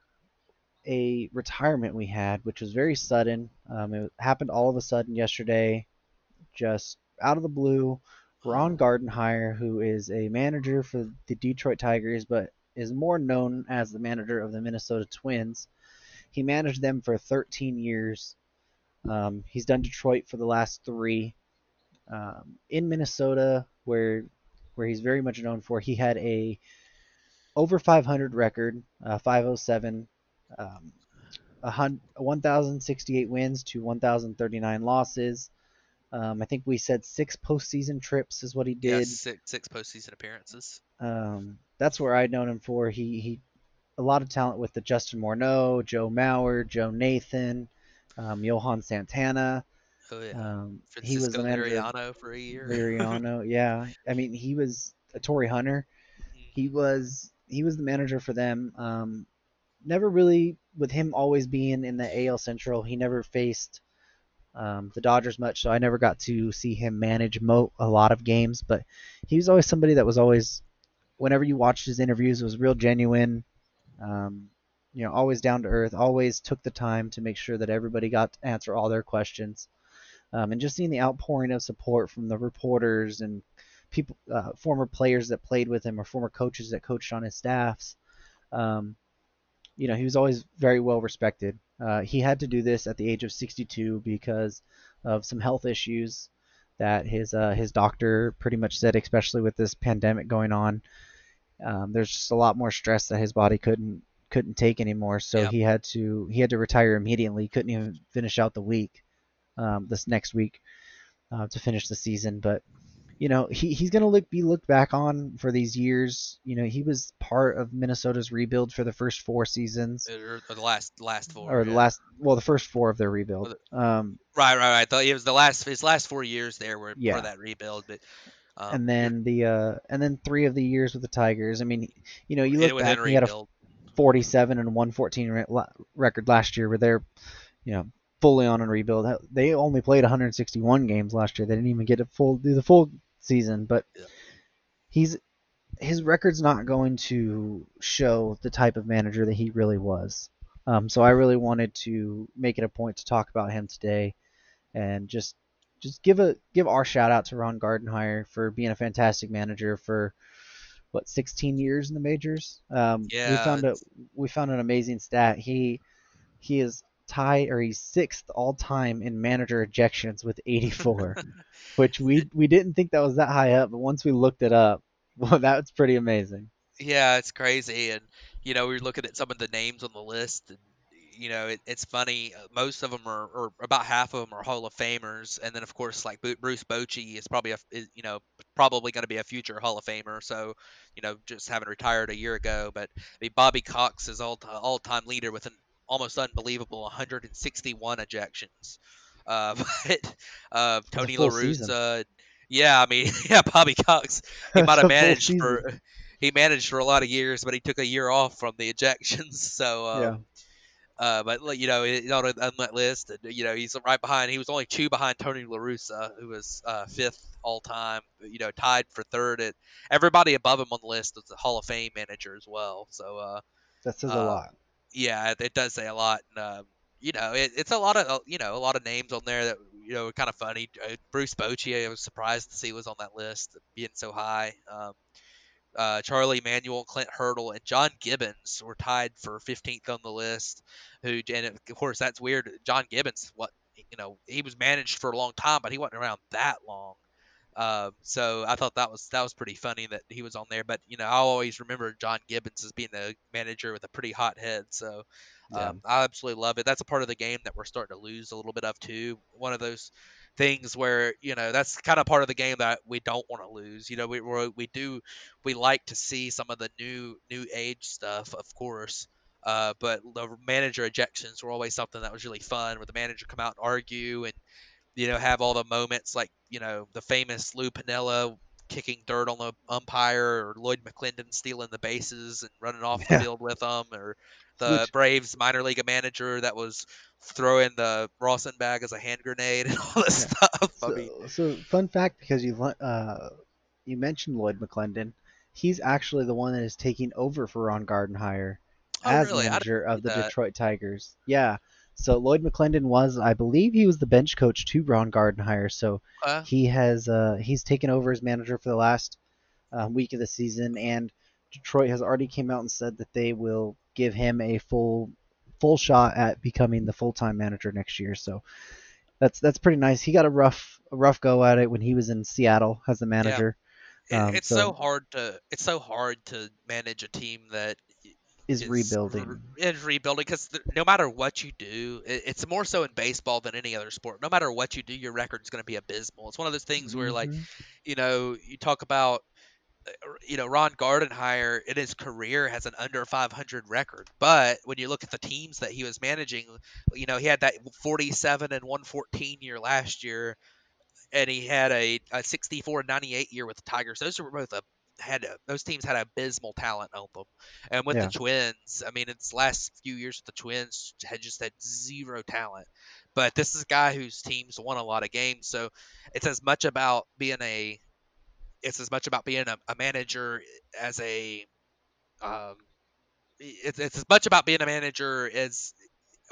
a retirement we had, which was very sudden. Um, it happened all of a sudden yesterday, just out of the blue. Ron Gardenhire, who is a manager for the Detroit Tigers, but is more known as the manager of the Minnesota Twins. He managed them for 13 years. Um, he's done Detroit for the last three. Um, in Minnesota, where where he's very much known for, he had a over 500 record, uh, 507. Um, 1,068 wins to 1,039 losses. Um, I think we said six postseason trips is what he Yeah, did. six, six postseason appearances. Um, that's where I'd known him for. He he, a lot of talent with the Justin Morneau, Joe Mauer, Joe Nathan, um, Johan Santana. Oh yeah, Um, he was Liriano for a year. Liriano. yeah, I mean he was a Torii Hunter. Mhm. He was he was the manager for them. Um, never really with him always being in the AL Central. He never faced um, the Dodgers much, so I never got to see him manage mo- a lot of games. But he was always somebody that was always, whenever you watched his interviews, was real genuine. Um, you know, always down to earth. Always took the time to make sure that everybody got to answer all their questions. Um, and just seeing the outpouring of support from the reporters and people, uh, former players that played with him or former coaches that coached on his staffs. Um, you know, he was always very well respected. Uh, he had to do this at the age of 62 because of some health issues that his uh, his doctor pretty much said, especially with this pandemic going on. Um, there's just a lot more stress that his body couldn't couldn't take anymore, so Yeah. he had to he had to retire immediately. He couldn't even finish out the week, um, this next week, uh, to finish the season. But you know, he, he's gonna look be looked back on for these years. You know, he was part of Minnesota's rebuild for the first four seasons, Or, or the last last four. or the last well, the first four of their rebuild. Um, Right, right, right. Thought it was the last his last four years there were Yeah. for that rebuild, but um, and then the uh, and then three of the years with the Tigers. I mean, you know, you look back, he had a 47 and 114 record last year, where they're, you know, fully on a rebuild. They only played 161 games last year. They didn't even get a full do the full season, but he's his record's not going to show the type of manager that he really was. Um, so I really wanted to make it a point to talk about him today, and just just give a give our shout out to Ron Gardenhire for being a fantastic manager for what 16 years in the majors. Um, we found a we found an amazing stat. He he is tied or he's sixth all time in manager ejections with 84, which we we didn't think that was that high up, but once we looked it up, well, that's pretty amazing. Yeah, it's crazy, and you know we were looking at some of the names on the list, and you know it, it's funny. uh, Most of them are, or about half of them are Hall of Famers, and then of course like Bruce Bochy is probably a, is, you know probably going to be a future Hall of Famer. So you know just having retired a year ago, but I mean Bobby Cox is all all time leader with an almost unbelievable 161 ejections. Uh, but uh, Tony full La season. Russa, yeah, I mean yeah, Bobby Cox he might have managed for he managed for a lot of years, but he took a year off from the ejections. So, um, yeah. uh, but you know, it, on, on that list, you know, he's right behind. He was only two behind Tony La Russa, who was uh, fifth all time. You know, tied for third. At everybody above him on the list is a Hall of Fame manager as well. So, uh, That says a uh, lot. Yeah, it, does say a lot. And, um, you know, it, it's a lot of uh, you know a lot of names on there that you know are kind of funny. Uh, Bruce Bochy, I was surprised to see was on that list, being so high. Um, uh, Charlie Manuel, Clint Hurdle, and John Gibbons were tied for 15th on the list. Who, and of course, that's weird. John Gibbons, what you know, he was managed for a long time, but he wasn't around that long. Um, so I thought that was that was pretty funny that he was on there. But you know, I always remember John Gibbons as being a manager with a pretty hot head. So Yeah. um, I absolutely love it. That's a part of the game that we're starting to lose a little bit of too. One of those things where you know that's kind of part of the game that we don't want to lose. You know, we we're, we do we like to see some of the new new age stuff, of course. Uh, but the manager ejections were always something that was really fun, where the manager come out and argue and you know have all the moments like you know the famous Lou Piniella kicking dirt on the umpire or Lloyd McClendon stealing the bases and running off the field with them or the Which- Braves minor league manager that was throwing the rosin bag as a hand grenade and all this Yeah. stuff. I So, mean, so fun fact because you uh, you mentioned Lloyd McClendon, he's actually the one that is taking over for Ron Gardenhire oh as really? Manager of the that. Detroit Tigers. Yeah. So Lloyd McClendon was, I believe, he was the bench coach to Ron Gardenhire. So uh, he has uh, he's taken over as manager for the last uh, week of the season, and Detroit has already came out and said that they will give him a full full shot at becoming the full time manager next year. So that's that's pretty nice. He got a rough a rough go at it when he was in Seattle as the manager. it- Um, it's so- so hard to it's so hard to manage a team that is, is rebuilding. Is rebuilding because no matter what you do, it, it's more so in baseball than any other sport. No matter what you do, your record's going to be abysmal. It's one of those things mm-hmm. where, like, mm-hmm. you know, you talk about you know, Ron Gardenhire in his career has an under 500 record, but when you look at the teams that he was managing, you know, he had that 47 and 114 year last year, and he had a, a 64 and 98 year with the Tigers. Those were both a had a, those teams had abysmal talent on them, and with yeah. the Twins, I mean, its last few years with the Twins had just had zero talent. But this is a guy whose teams won a lot of games, so it's as much about being a it's as much about being a, a manager as a um, it's, it's as much about being a manager as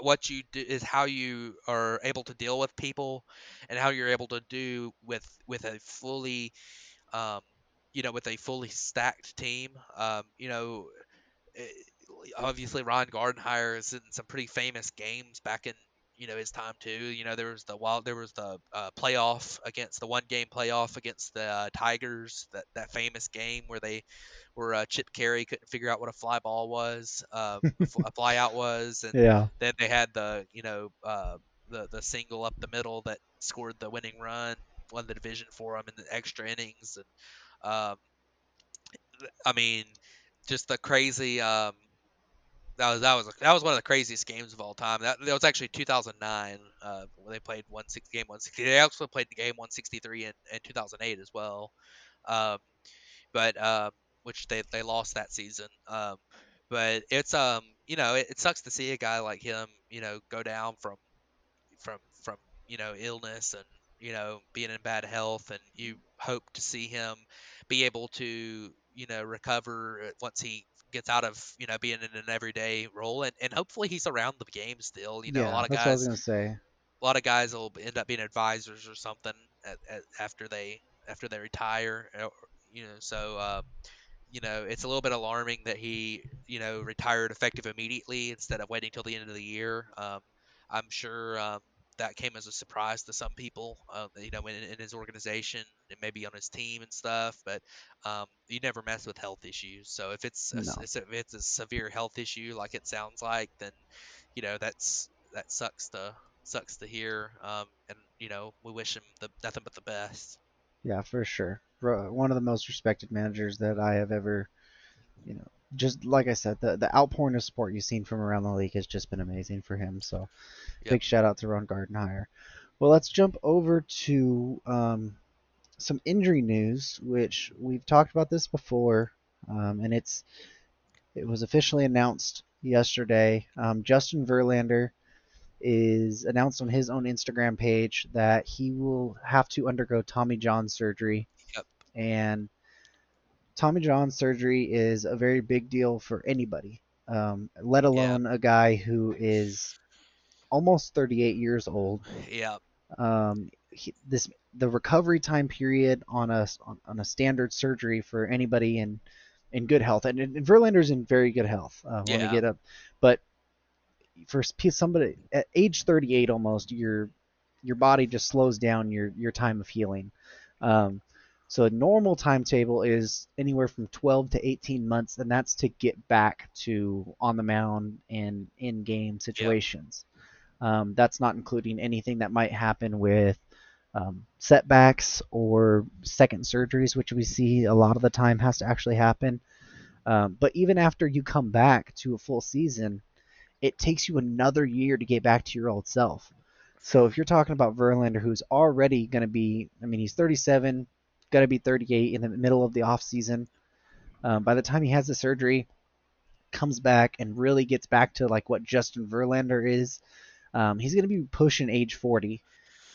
what you do is how you are able to deal with people and how you're able to do with with a fully um, you know with a fully stacked team um, you know eh, obviously Ron Gardenhire is in some pretty famous games back in you know his time too. You know there was the wild there was the uh, playoff against the one game playoff against the uh, Tigers that that famous game where they where uh, Chip Caray couldn't figure out what a fly ball was, um, a fly out was, and yeah. then they had the you know uh, the the single up the middle that scored the winning run, won the division for them in the extra innings, and um, I mean just the crazy um, that was that was that was one of the craziest games of all time. That, that was actually 2009 uh, when they played one six game 160. They also played the game 163 in, in 2008 as well, um, but um, which they they lost that season. Um, but it's um you know it, it sucks to see a guy like him you know go down from from from you know illness and you know being in bad health and you hope to see him be able to you know recover once he gets out of you know being in an everyday role, and, and hopefully he's around the game still. You know, yeah, a lot of guys. I was gonna say. A lot of guys will end up being advisors or something at, at, after they after they retire. Uh, you know, so uh, you know it's a little bit alarming that he you know retired effective immediately instead of waiting till the end of the year. Um, I'm sure um, that came as a surprise to some people, uh, you know, in, in, his organization and maybe on his team and stuff. But um, you never mess with health issues. So if it's a, no. if it's a severe health issue like it sounds like, then you know that's that sucks to sucks to hear. Um, and you know we wish him the nothing but the best. Yeah, for sure. One of the most respected managers that I have ever, you know, just like I said, the the outpouring of support you've seen from around the league has just been amazing for him. So, yep. big shout out to Ron Gardenhire. Well, let's jump over to um, some injury news, which we've talked about this before, um, and it's it was officially announced yesterday. Um, Justin Verlander is announced on his own Instagram page that he will have to undergo Tommy John surgery, yep. and Tommy John surgery is a very big deal for anybody, um, let alone yeah. a guy who is almost 38 years old. Yeah. Um, he, this the recovery time period on a on, on, a standard surgery for anybody in in good health, and, and Verlander's in very good health. Uh, yeah. Let me get up, but for somebody at age 38 almost, your your body just slows down your your time of healing. Um, so a normal timetable is anywhere from 12 to 18 months, and that's to get back to on the mound and in game situations. Um, that's not including anything that might happen with um, setbacks or second surgeries, which we see a lot of the time has to actually happen. Um, but even after you come back to a full season, it takes you another year to get back to your old self. So if you're talking about Verlander, who's already going to be, I mean, he's 37, going to be 38 in the middle of the off season. Um, by the time he has the surgery, comes back and really gets back to like what Justin Verlander is, um, he's going to be pushing age 40,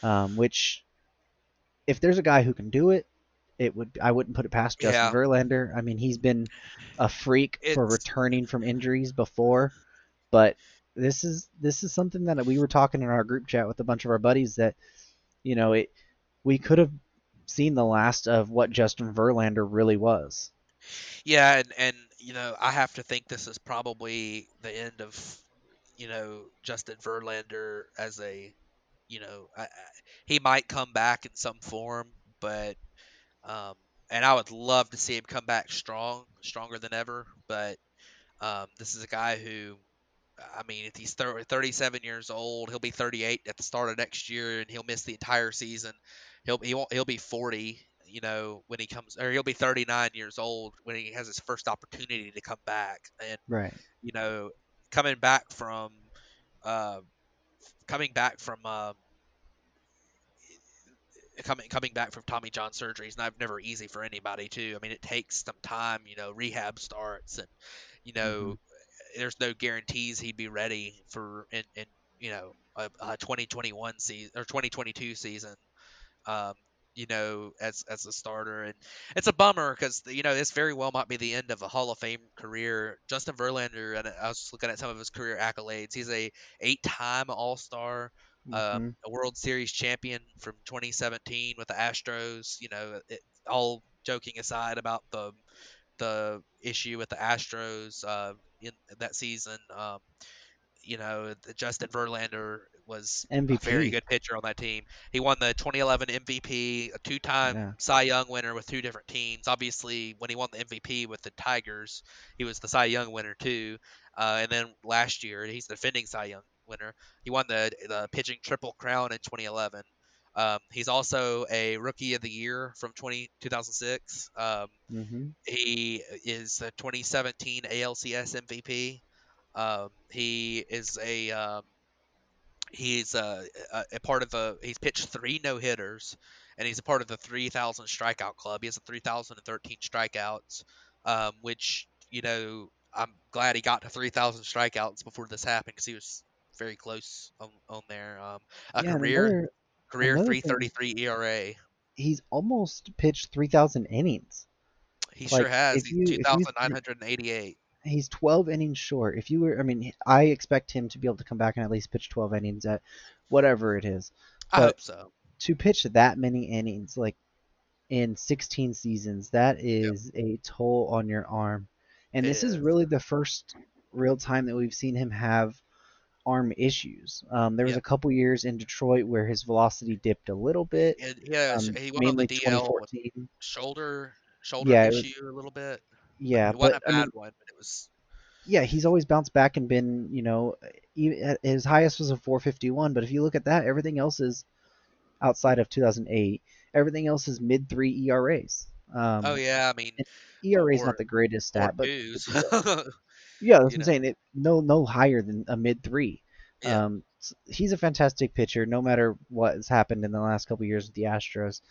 um, which if there's a guy who can do it, it would I wouldn't put it past Justin yeah. Verlander. I mean, he's been a freak it's... for returning from injuries before, but this is this is something that we were talking in our group chat with a bunch of our buddies that you know it we could have seen the last of what Justin Verlander really was. Yeah, and and you know I have to think this is probably the end of you know Justin Verlander as a you know I, I, he might come back in some form, but um, and I would love to see him come back strong, stronger than ever. But Um, this is a guy who, I mean, if he's 30, 37 years old, he'll be 38 at the start of next year, and he'll miss the entire season. He'll he won't he'll be 40, you know, when he comes, or he'll be 39 years old when he has his first opportunity to come back, and Right. you know, coming back from, uh, coming back from. Um, coming coming back from Tommy John surgery is not never easy for anybody too. I mean, it takes some time. You know, rehab starts, and you know, Mm-hmm. There's no guarantees he'd be ready for in, in you know a, a 2021 season or 2022 season. Um, you know, as as a starter, and it's a bummer because you know this very well might be the end of a Hall of Fame career. Justin Verlander, and I was just looking at some of his career accolades. He's a eight-time All Star, uh, hmm a World Series champion from 2017 with the Astros. You know, it, all joking aside about the the issue with the Astros uh, in that season, um, you know, Justin Verlander was a very good pitcher on that team. He won the 2011 MVP, a two-time Yeah. Cy Young winner with two different teams. Obviously, when he won the MVP with the Tigers, he was the Cy Young winner too. Uh, and then last year, he's the defending Cy Young winner. He won the the pitching triple crown in 2011. Um, he's also a Rookie of the Year from 20, 2006. Um, hmm he is the 2017 ALCS MVP. Um, he is a um, he's a, a, a part of a he's pitched three no hitters, and he's a part of the 3,000 strikeout club. He has a 3,013 strikeouts, um, which you know I'm glad he got to 3,000 strikeouts before this happened because he was very close on, on there. Um, a Yeah, and career another career another thing, 333 ERA. he's almost pitched 3,000 innings. He sure has. He's you if you 2,988. he's 12 innings short. If you were, I mean, I expect him to be able to come back and at least pitch 12 innings at whatever it is. I hope so. to pitch that many innings, like in 16 seasons, that is Yep. a toll on your arm. And It this is is. really the first real time that we've seen him have arm issues. Um, there was Yeah. a couple years in Detroit where his velocity dipped a little bit, yeah, um, he went on the DL with shoulder shoulder Yeah, it was, issue a little bit. yeah, It wasn't but a I bad mean, one, but it was yeah, he's always bounced back and been, you know, his highest was a 451, but if you look at that, everything else is outside of 2008. Everything else is mid three ERAs. oh Um, yeah, I mean ERA is not the greatest stat, but yeah, that's what I'm know. saying. It no no higher than a mid three. Yeah. Um, he's a fantastic pitcher, no matter what has happened in the last couple years with the Astros.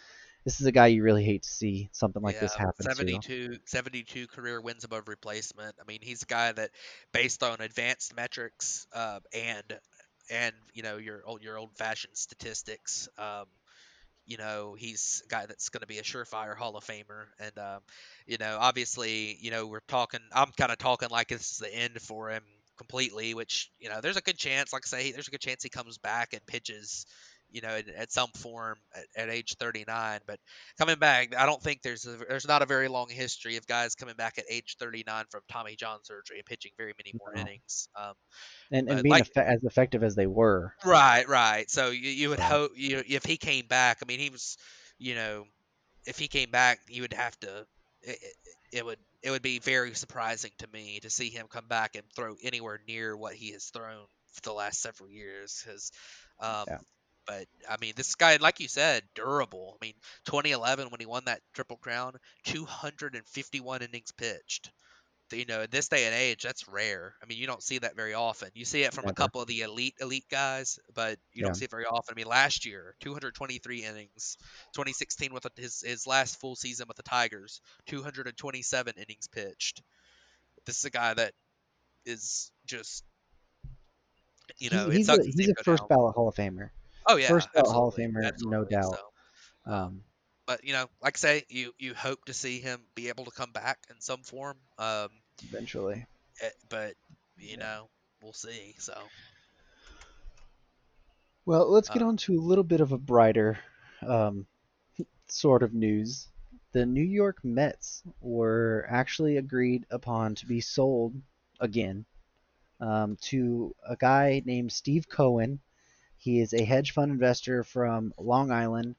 This is a guy you really hate to see something like this Yeah, happen to. 72, 72 career wins above replacement. I mean, he's a guy that, based on advanced metrics uh, and and you know your old your old fashioned statistics, um, you know he's a guy that's going to be a surefire Hall of Famer. And um, you know, obviously, you know we're talking. I'm kind of talking like this is the end for him completely. Which you know, there's a good chance. Like I say, there's a good chance he comes back and pitches. You know, at, at some form at, at age 39, but coming back, I don't think there's a, there's not a very long history of guys coming back at age 39 from Tommy John surgery and pitching very many more No. innings. Um, and and being like as effective as they were. Right, right. So you, you would hope you if he came back. I mean, he was, you know, if he came back, you would have to. It, it, it would it would be very surprising to me to see him come back and throw anywhere near what he has thrown for the last several years. Because, um, yeah, but I mean, this guy, like you said, durable. I mean, 2011 when he won that triple crown, 251 innings pitched you know, in this day and age, that's rare. I mean, you don't see that very often. You see it from a couple of the elite elite guys, but you Yeah, don't see it very often. I mean, last year, 223 innings. 2016 with his his last full season with the Tigers, 227 innings pitched. This is a guy that is just, you know, he's a he's a first down. ballot Hall of Famer. Oh yeah, First ballot Hall of absolutely, Famer, no doubt. So, um, Um, but you know, like I say, you you hope to see him be able to come back in some form. Um, eventually. eh, but you Yeah. know, we'll see. So. Well, let's get Uh, on to a little bit of a brighter um, sort of news. The New York Mets were actually agreed upon to be sold again um, to a guy named Steve Cohen. He is a hedge fund investor from Long Island.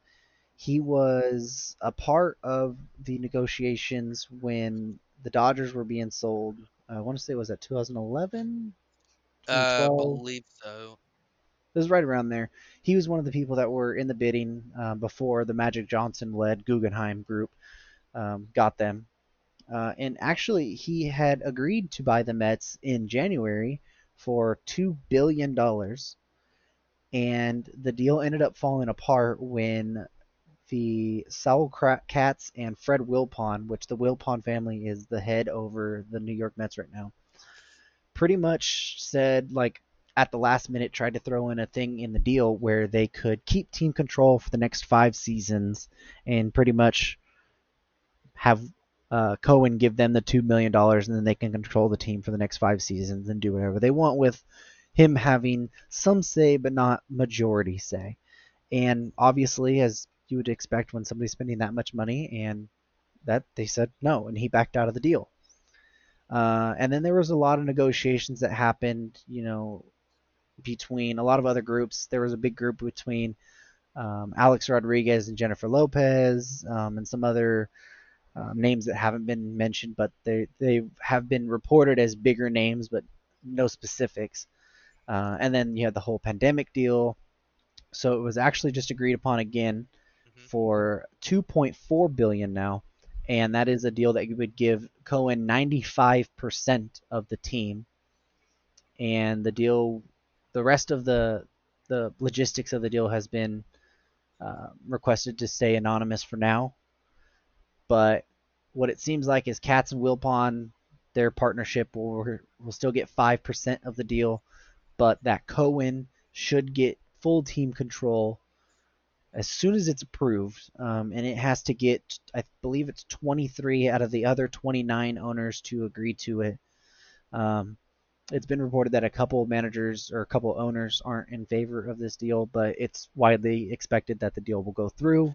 He was a part of the negotiations when the Dodgers were being sold I want to say was that 2011, Uh, 2012. believe so. It was right around there. He was one of the people that were in the bidding uh, before the Magic Johnson led Guggenheim group um, got them. Uh, and actually, he had agreed to buy the Mets in January for $2 billion. And the deal ended up falling apart when the Saul Katz and Fred Wilpon, which the Wilpon family is the head over the New York Mets right now, pretty much said, like, at the last minute tried to throw in a thing in the deal where they could keep team control for the next five seasons and pretty much have uh, Cohen give them the two million dollars and then they can control the team for the next five seasons and do whatever they want with him having some say but not majority say. And obviously, as you would expect when somebody's spending that much money, and that they said no, and he backed out of the deal. Uh, and then there was a lot of negotiations that happened, you know, between a lot of other groups. There was a big group between um, Alex Rodriguez and Jennifer Lopez, um, and some other um, names that haven't been mentioned, but they they have been reported as bigger names, but no specifics. Uh, and then you had the whole pandemic deal. So it was actually just agreed upon again mm-hmm. for 2.4 billion now, and that is a deal that would give Cohen 95% of the team, and the deal the rest of the the logistics of the deal has been uh, requested to stay anonymous for now. But what it seems like is Katz and Wilpon, their partnership will will still get five percent of the deal, but that Cohen should get full team control as soon as it's approved, um, and it has to get, I believe it's 23 out of the other 29 owners to agree to it. Um, it's been reported that a couple managers or a couple owners aren't in favor of this deal, but it's widely expected that the deal will go through.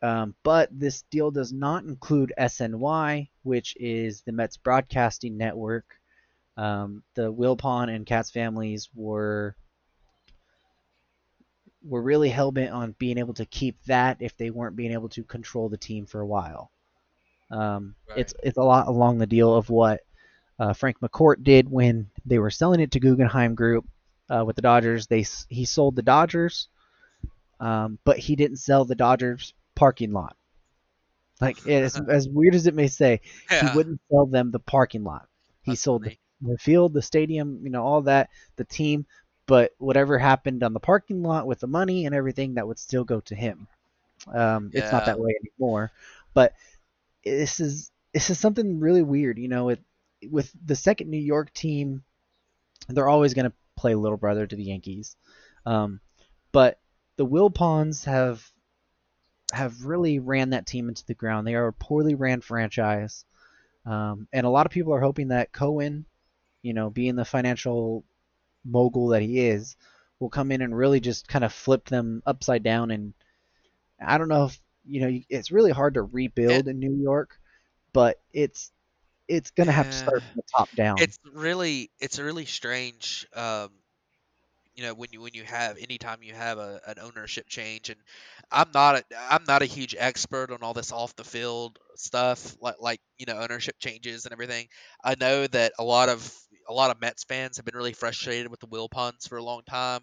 Um, but this deal does not include SNY, which is the Mets broadcasting network. Um, the Wilpon and Katz families were were really hell bent on being able to keep that if they weren't being able to control the team for a while. Um, right. It's it's a lot along the deal of what uh, Frank McCourt did when they were selling it to Guggenheim Group uh, with the Dodgers. They he sold the Dodgers, um, but he didn't sell the Dodgers parking lot. Like as, as weird as it may say, yeah. he wouldn't sell them the parking lot. He That's sold the, the field, the stadium, you know, all that, the team, but whatever happened on the parking lot with the money and everything, that would still go to him. Um, yeah. It's not that way anymore, but this is this is something really weird. You know, it with the second New York team, they're always going to play little brother to the Yankees. Um, but the Wilpons have have really ran that team into the ground. They are a poorly ran franchise, um, and a lot of people are hoping that Cohen, you know, being the financial mogul that he is, will come in and really just kind of flip them upside down. And I don't know if you know, it's really hard to rebuild in New York, but it's it's gonna have to start from the top down. It's really it's really strange. Um, you know when you when you have anytime you have a, an ownership change and i'm not a, i'm not a huge expert on all this off the field stuff like like you know ownership changes and everything i know that a lot of a lot of mets fans have been really frustrated with the Wilpons for a long time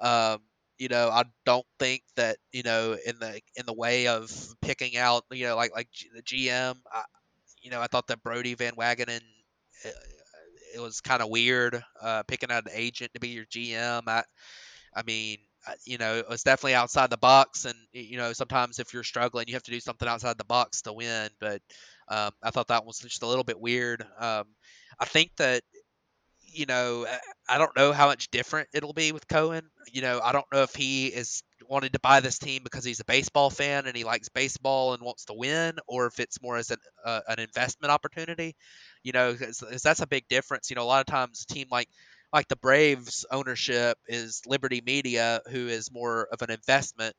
um, you know i don't think that you know in the in the way of picking out you know like like the gm I, you know, I thought that Brodie Van Wagenen, uh, it was kind of weird uh, picking out an agent to be your GM. I, I mean, you know, it was definitely outside the box, and you know, sometimes if you're struggling, you have to do something outside the box to win. But um, I thought that was just a little bit weird. Um, I think that you know, I don't know how much different it'll be with Cohen. You know, I don't know if he is wanted to buy this team because he's a baseball fan and he likes baseball and wants to win, or if it's more as an uh, an investment opportunity. You know, because that's a big difference. You know, a lot of times a team like like the Braves ownership is Liberty Media, who is more of an investment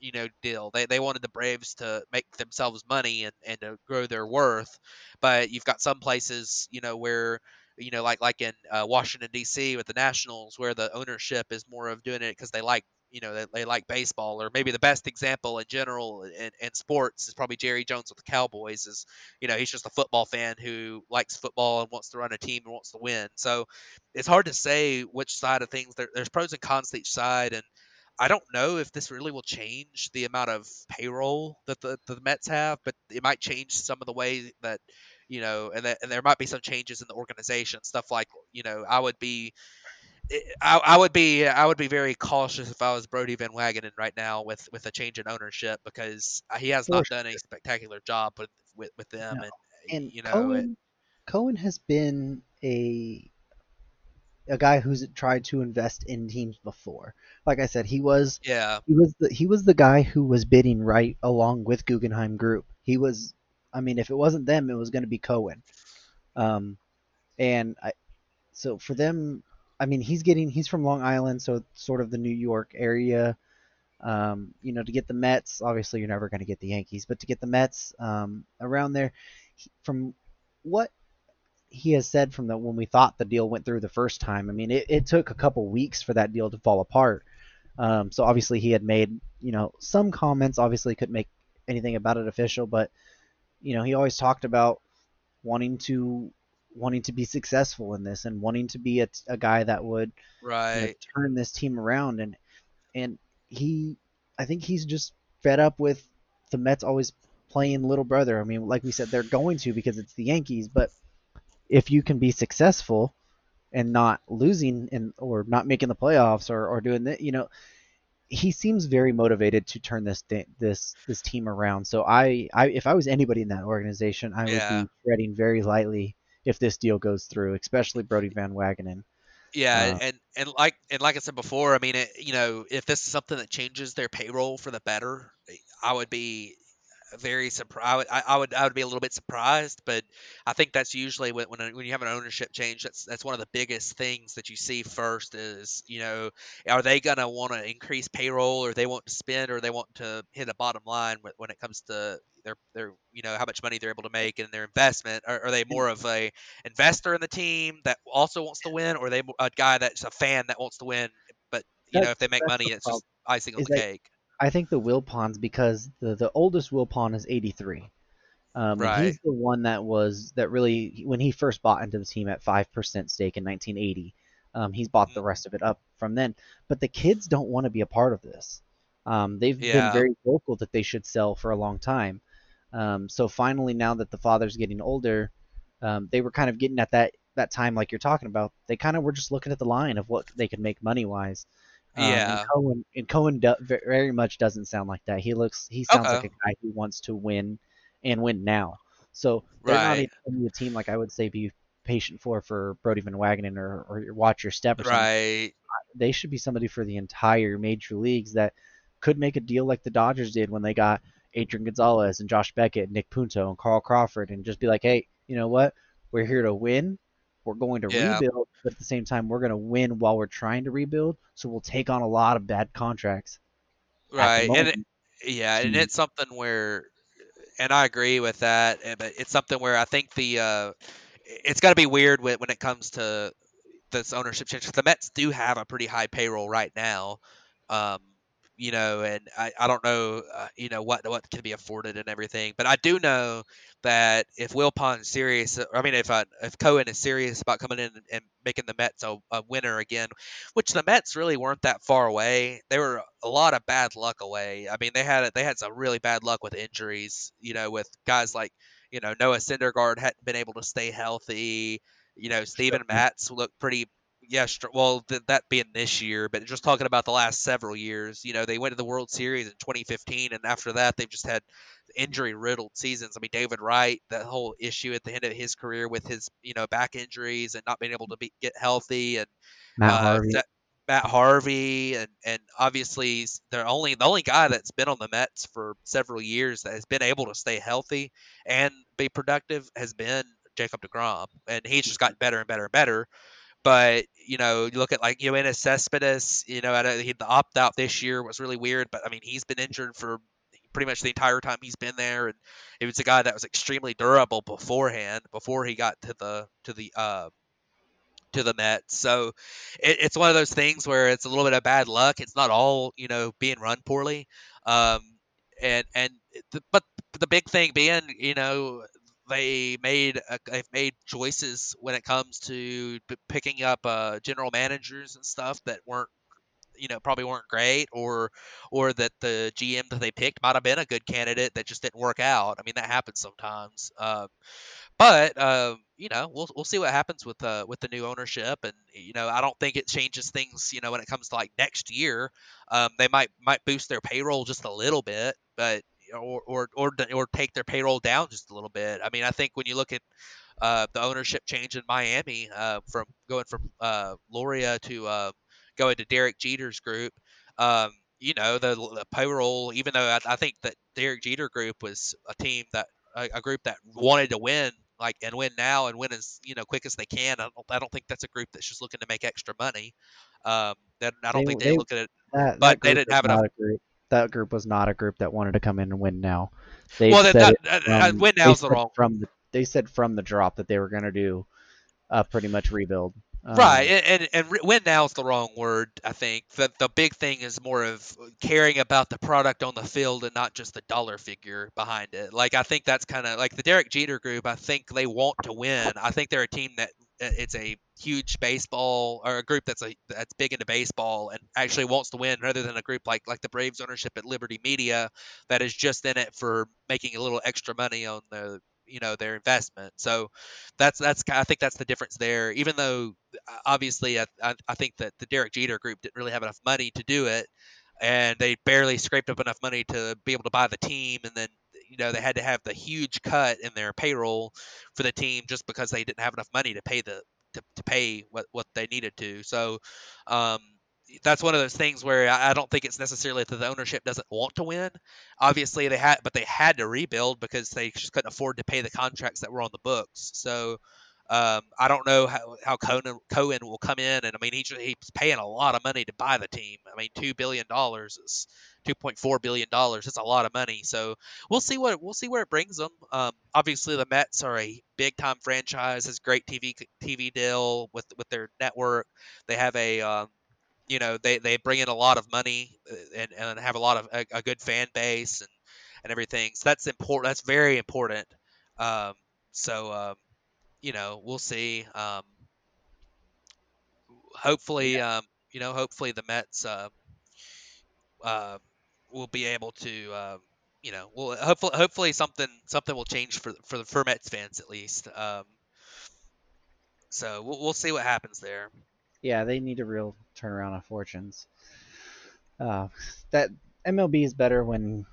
you know deal. They they wanted the Braves to make themselves money and and to grow their worth, but you've got some places you know where you know, like like in uh, Washington D.C. with the Nationals, where the ownership is more of doing it because they like you know they, they like baseball or maybe the best example in general in, in sports is probably Jerry Jones with the Cowboys is you know he's just a football fan who likes football and wants to run a team and wants to win so it's hard to say which side of things there, there's pros and cons to each side and I don't know if this really will change the amount of payroll that the, the Mets have, but it might change some of the way that you know, and, that, and there might be some changes in the organization, stuff like you know, I would be eh, I, I, would be I would be very cautious if I was Brodie Van Wagenen right now with, with a change in ownership because he has not done a spectacular job with with, with them no. and, eh, and you know Cohen, it, Cohen has been a a guy who's tried to invest in teams before. Like I said, he was yeah he was the he was the guy who was bidding right along with Guggenheim Group. He was I mean if it wasn't them it was going to be Cohen. Um and I so for them I mean, he's getting he's from Long Island, so sort of the New York area. Um, you know, to get the Mets, obviously you're never going to get the Yankees, but to get the Mets um, around there, he, from what he has said from the when we thought the deal went through the first time, I mean, it, it took a couple weeks for that deal to fall apart. Um, so obviously he had made you know some comments. Obviously couldn't make anything about it official, but you know he always talked about wanting to wanting to be successful in this and wanting to be a, a guy that would right you know, turn this team around and and he I think he's just fed up with the Mets always playing little brother. I mean, like we said, they're going to because it's the Yankees, but if you can be successful and not losing and or not making the playoffs or, or doing that, you know, he seems very motivated to turn this this this team around. So I, I if I was anybody in that organization, I yeah. would be treading very lightly if this deal goes through, especially Brodie Van Wagenen. Yeah, uh, and and like and like I said before, I mean, it, you know, if this is something that changes their payroll for the better, I would be very surprised. I, I, would I would be a little bit surprised, but I think that's usually when when, when you have an ownership change, that's that's one of the biggest things that you see first is you know are they gonna want to increase payroll or they want to spend or they want to hit a bottom line when, when it comes to their their you know how much money they're able to make and their investment. Are, are they more of a investor in the team that also wants to win, or are they a guy that's a fan that wants to win? But you know if they make money, it's just icing on the cake. I think the will Wilpons because the the oldest Wilpon is 83. Um, right. he's the one that was that really when he first bought into the team at five percent stake in 1980. Um, he's bought the mm-hmm. rest of it up from then. But the kids don't want to be a part of this. Um, they've yeah. been very vocal that they should sell for a long time. Um, so finally, now that the father's getting older, um, they were kind of getting at that that time like you're talking about. They kind of were just looking at the line of what they could make money wise. Um, yeah. And Cohen, and Cohen do, very much doesn't sound like that. He looks, he sounds like a guy who wants to win and win now. So they're right. not even a team like I would say be patient for for Brodie Van Wagenen or, or watch your step. Or right. They should be somebody for the entire major leagues that could make a deal like the Dodgers did when they got Adrian Gonzalez and Josh Beckett, and Nick Punto and Carl Crawford, and just be like, hey, you know what? We're here to win. We're going to yeah. rebuild, but at the same time, we're going to win while we're trying to rebuild. So we'll take on a lot of bad contracts. Right, and it, yeah, and it's something where, and I agree with that. But it's something where I think the uh, it's got to be weird when, when it comes to this ownership change. The Mets do have a pretty high payroll right now. Um, you know, and I, I don't know, uh, you know, what what can be afforded and everything. But I do know that if Wilpon is serious, I mean, if uh, if Cohen is serious about coming in and making the Mets a, a, winner again, which the Mets really weren't that far away. They were a lot of bad luck away. I mean, they had they had some really bad luck with injuries. You know, with guys like you know Noah Syndergaard hadn't been able to stay healthy. You know, Steven Matz looked pretty yeah, well, th- that being this year, but just talking about the last several years, you know, they went to the World Series in 2015, and after that, they've just had injury riddled seasons. I mean, David Wright, that whole issue at the end of his career with his, you know, back injuries and not being able to be, get healthy, and Matt uh, Harvey. That, Matt Harvey, and and obviously the only the only guy that's been on the Mets for several years that has been able to stay healthy and be productive has been Jacob deGrom, and he's just gotten better and better and better. But you know, you look at like Yoenis Cespedes. You know, he, the opt out this year was really weird, but I mean, he's been injured for pretty much the entire time he's been there, and it was a guy that was extremely durable beforehand, before he got to the to the uh, to the Mets. So it, it's one of those things where it's a little bit of bad luck. It's not all you know being run poorly. Um, and and the, but the big thing being, you know, they made they've made choices when it comes to p- picking up uh, general managers and stuff that weren't you know probably weren't great or or that the GM that they picked might have been a good candidate that just didn't work out. I mean that happens sometimes. Um, but um, you know we'll we'll see what happens with uh, with the new ownership and you know I don't think it changes things you know when it comes to like next year. Um, they might might boost their payroll just a little bit, but or or or or take their payroll down just a little bit. I mean I think when you look at uh, the ownership change in Miami uh, from going from uh, Loria to uh, going to Derek Jeter's group. Um, you know, the, the payroll, even though I, I, think that Derek Jeter group was a team that, a, a, group that wanted to win, like, and win now and win as, you know, quick as they can. I don't, I don't think that's a group that's just looking to make extra money. Um, that, I don't they, think they, they, look at it, that, but that they didn't have enough. That group was not a group that wanted to come in and win now. They well, said that, uh, win now is the wrong. From the, they said from the drop that they were going to do uh, pretty much rebuild. Um, right, and, and and win now is the wrong word. I think the the big thing is more of caring about the product on the field and not just the dollar figure behind it. Like I think that's kind of like the Derek Jeter group. I think they want to win. I think they're a team that it's a huge baseball or a group that's a that's big into baseball and actually wants to win rather than a group like like the Braves ownership at Liberty Media that is just in it for making a little extra money on the you know their investment. So that's that's I think that's the difference there. Even though uh, obviously I, I, I think that the Derek Jeter group didn't really have enough money to do it, and they barely scraped up enough money to be able to buy the team, and then you know they had to have the huge cut in their payroll for the team just because they didn't have enough money to pay the to, to pay what what they needed to. So um, that's one of those things where I don't think it's necessarily that the ownership doesn't want to win. Obviously, they had, but they had to rebuild because they just couldn't afford to pay the contracts that were on the books. So um, I don't know how, how Cohen, Cohen will come in, and I mean he's he's paying a lot of money to buy the team. I mean two billion dollars is two point four billion dollars. It's a lot of money. So we'll see what we'll see where it brings them. Um, obviously, the Mets are a big time franchise. Has great TV TV deal with with their network. They have a um, you know they, they bring in a lot of money uh, and, and have a lot of a, a good fan base and, and everything so that's important that's very important um, so um, you know we'll see um, hopefully um, you know hopefully the Mets uh, uh, will be able to uh, you know well hopefully hopefully something something will change for for the for Mets fans at least um, so we'll, we'll see what happens there yeah, they need a real turnaround of fortunes. Uh, that MLB is better when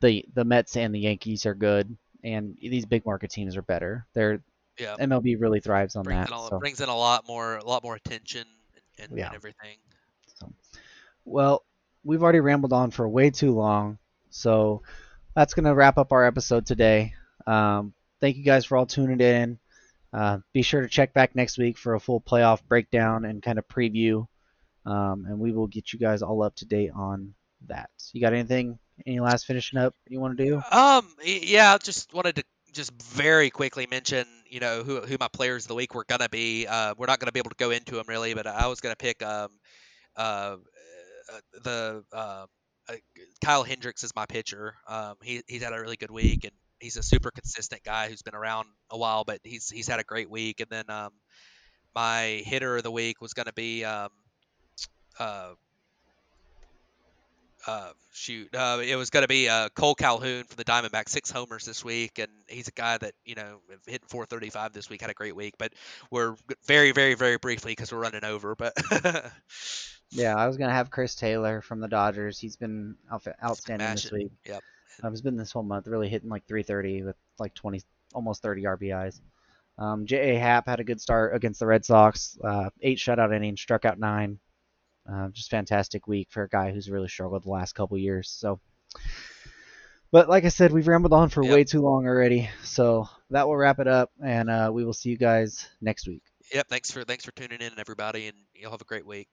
the the Mets and the Yankees are good, and these big market teams are better. They're yeah. MLB really thrives on brings that. In a, so. Brings in a lot more, a lot more attention and, and, yeah. and everything. So, well, we've already rambled on for way too long, so that's gonna wrap up our episode today. Um, thank you guys for all tuning in. Uh, be sure to check back next week for a full playoff breakdown and kind of preview, um, and we will get you guys all up to date on that. You got anything? Any last finishing up you want to do? Um, yeah, I just wanted to just very quickly mention, you know, who who my players of the week were gonna be. Uh, we're not gonna be able to go into them really, but I was gonna pick um, uh, uh the uh, uh, Kyle Hendricks is my pitcher. Um, he he's had a really good week, and he's a super consistent guy who's been around a while, but he's he's had a great week. And then um, my hitter of the week was going to be um, uh, shoot, uh, it was going to be uh, Cole Calhoun for the Diamondbacks, six homers this week, and he's a guy that you know hitting 435 this week, had a great week. But we're very, very, very briefly because we're running over. But yeah, I was going to have Chris Taylor from the Dodgers. He's been outstanding this week. Yep. Um, he's been this whole month really hitting like 330 with like 20, almost 30 RBIs. Um, J.A. Happ had a good start against the Red Sox. Uh, eight shutout innings, struck out nine. Uh, just fantastic week for a guy who's really struggled the last couple years. So, but like I said, we've rambled on for yep. way too long already. So that will wrap it up, and uh, we will see you guys next week. Yep. Thanks for thanks for tuning in, everybody, and you'll have a great week.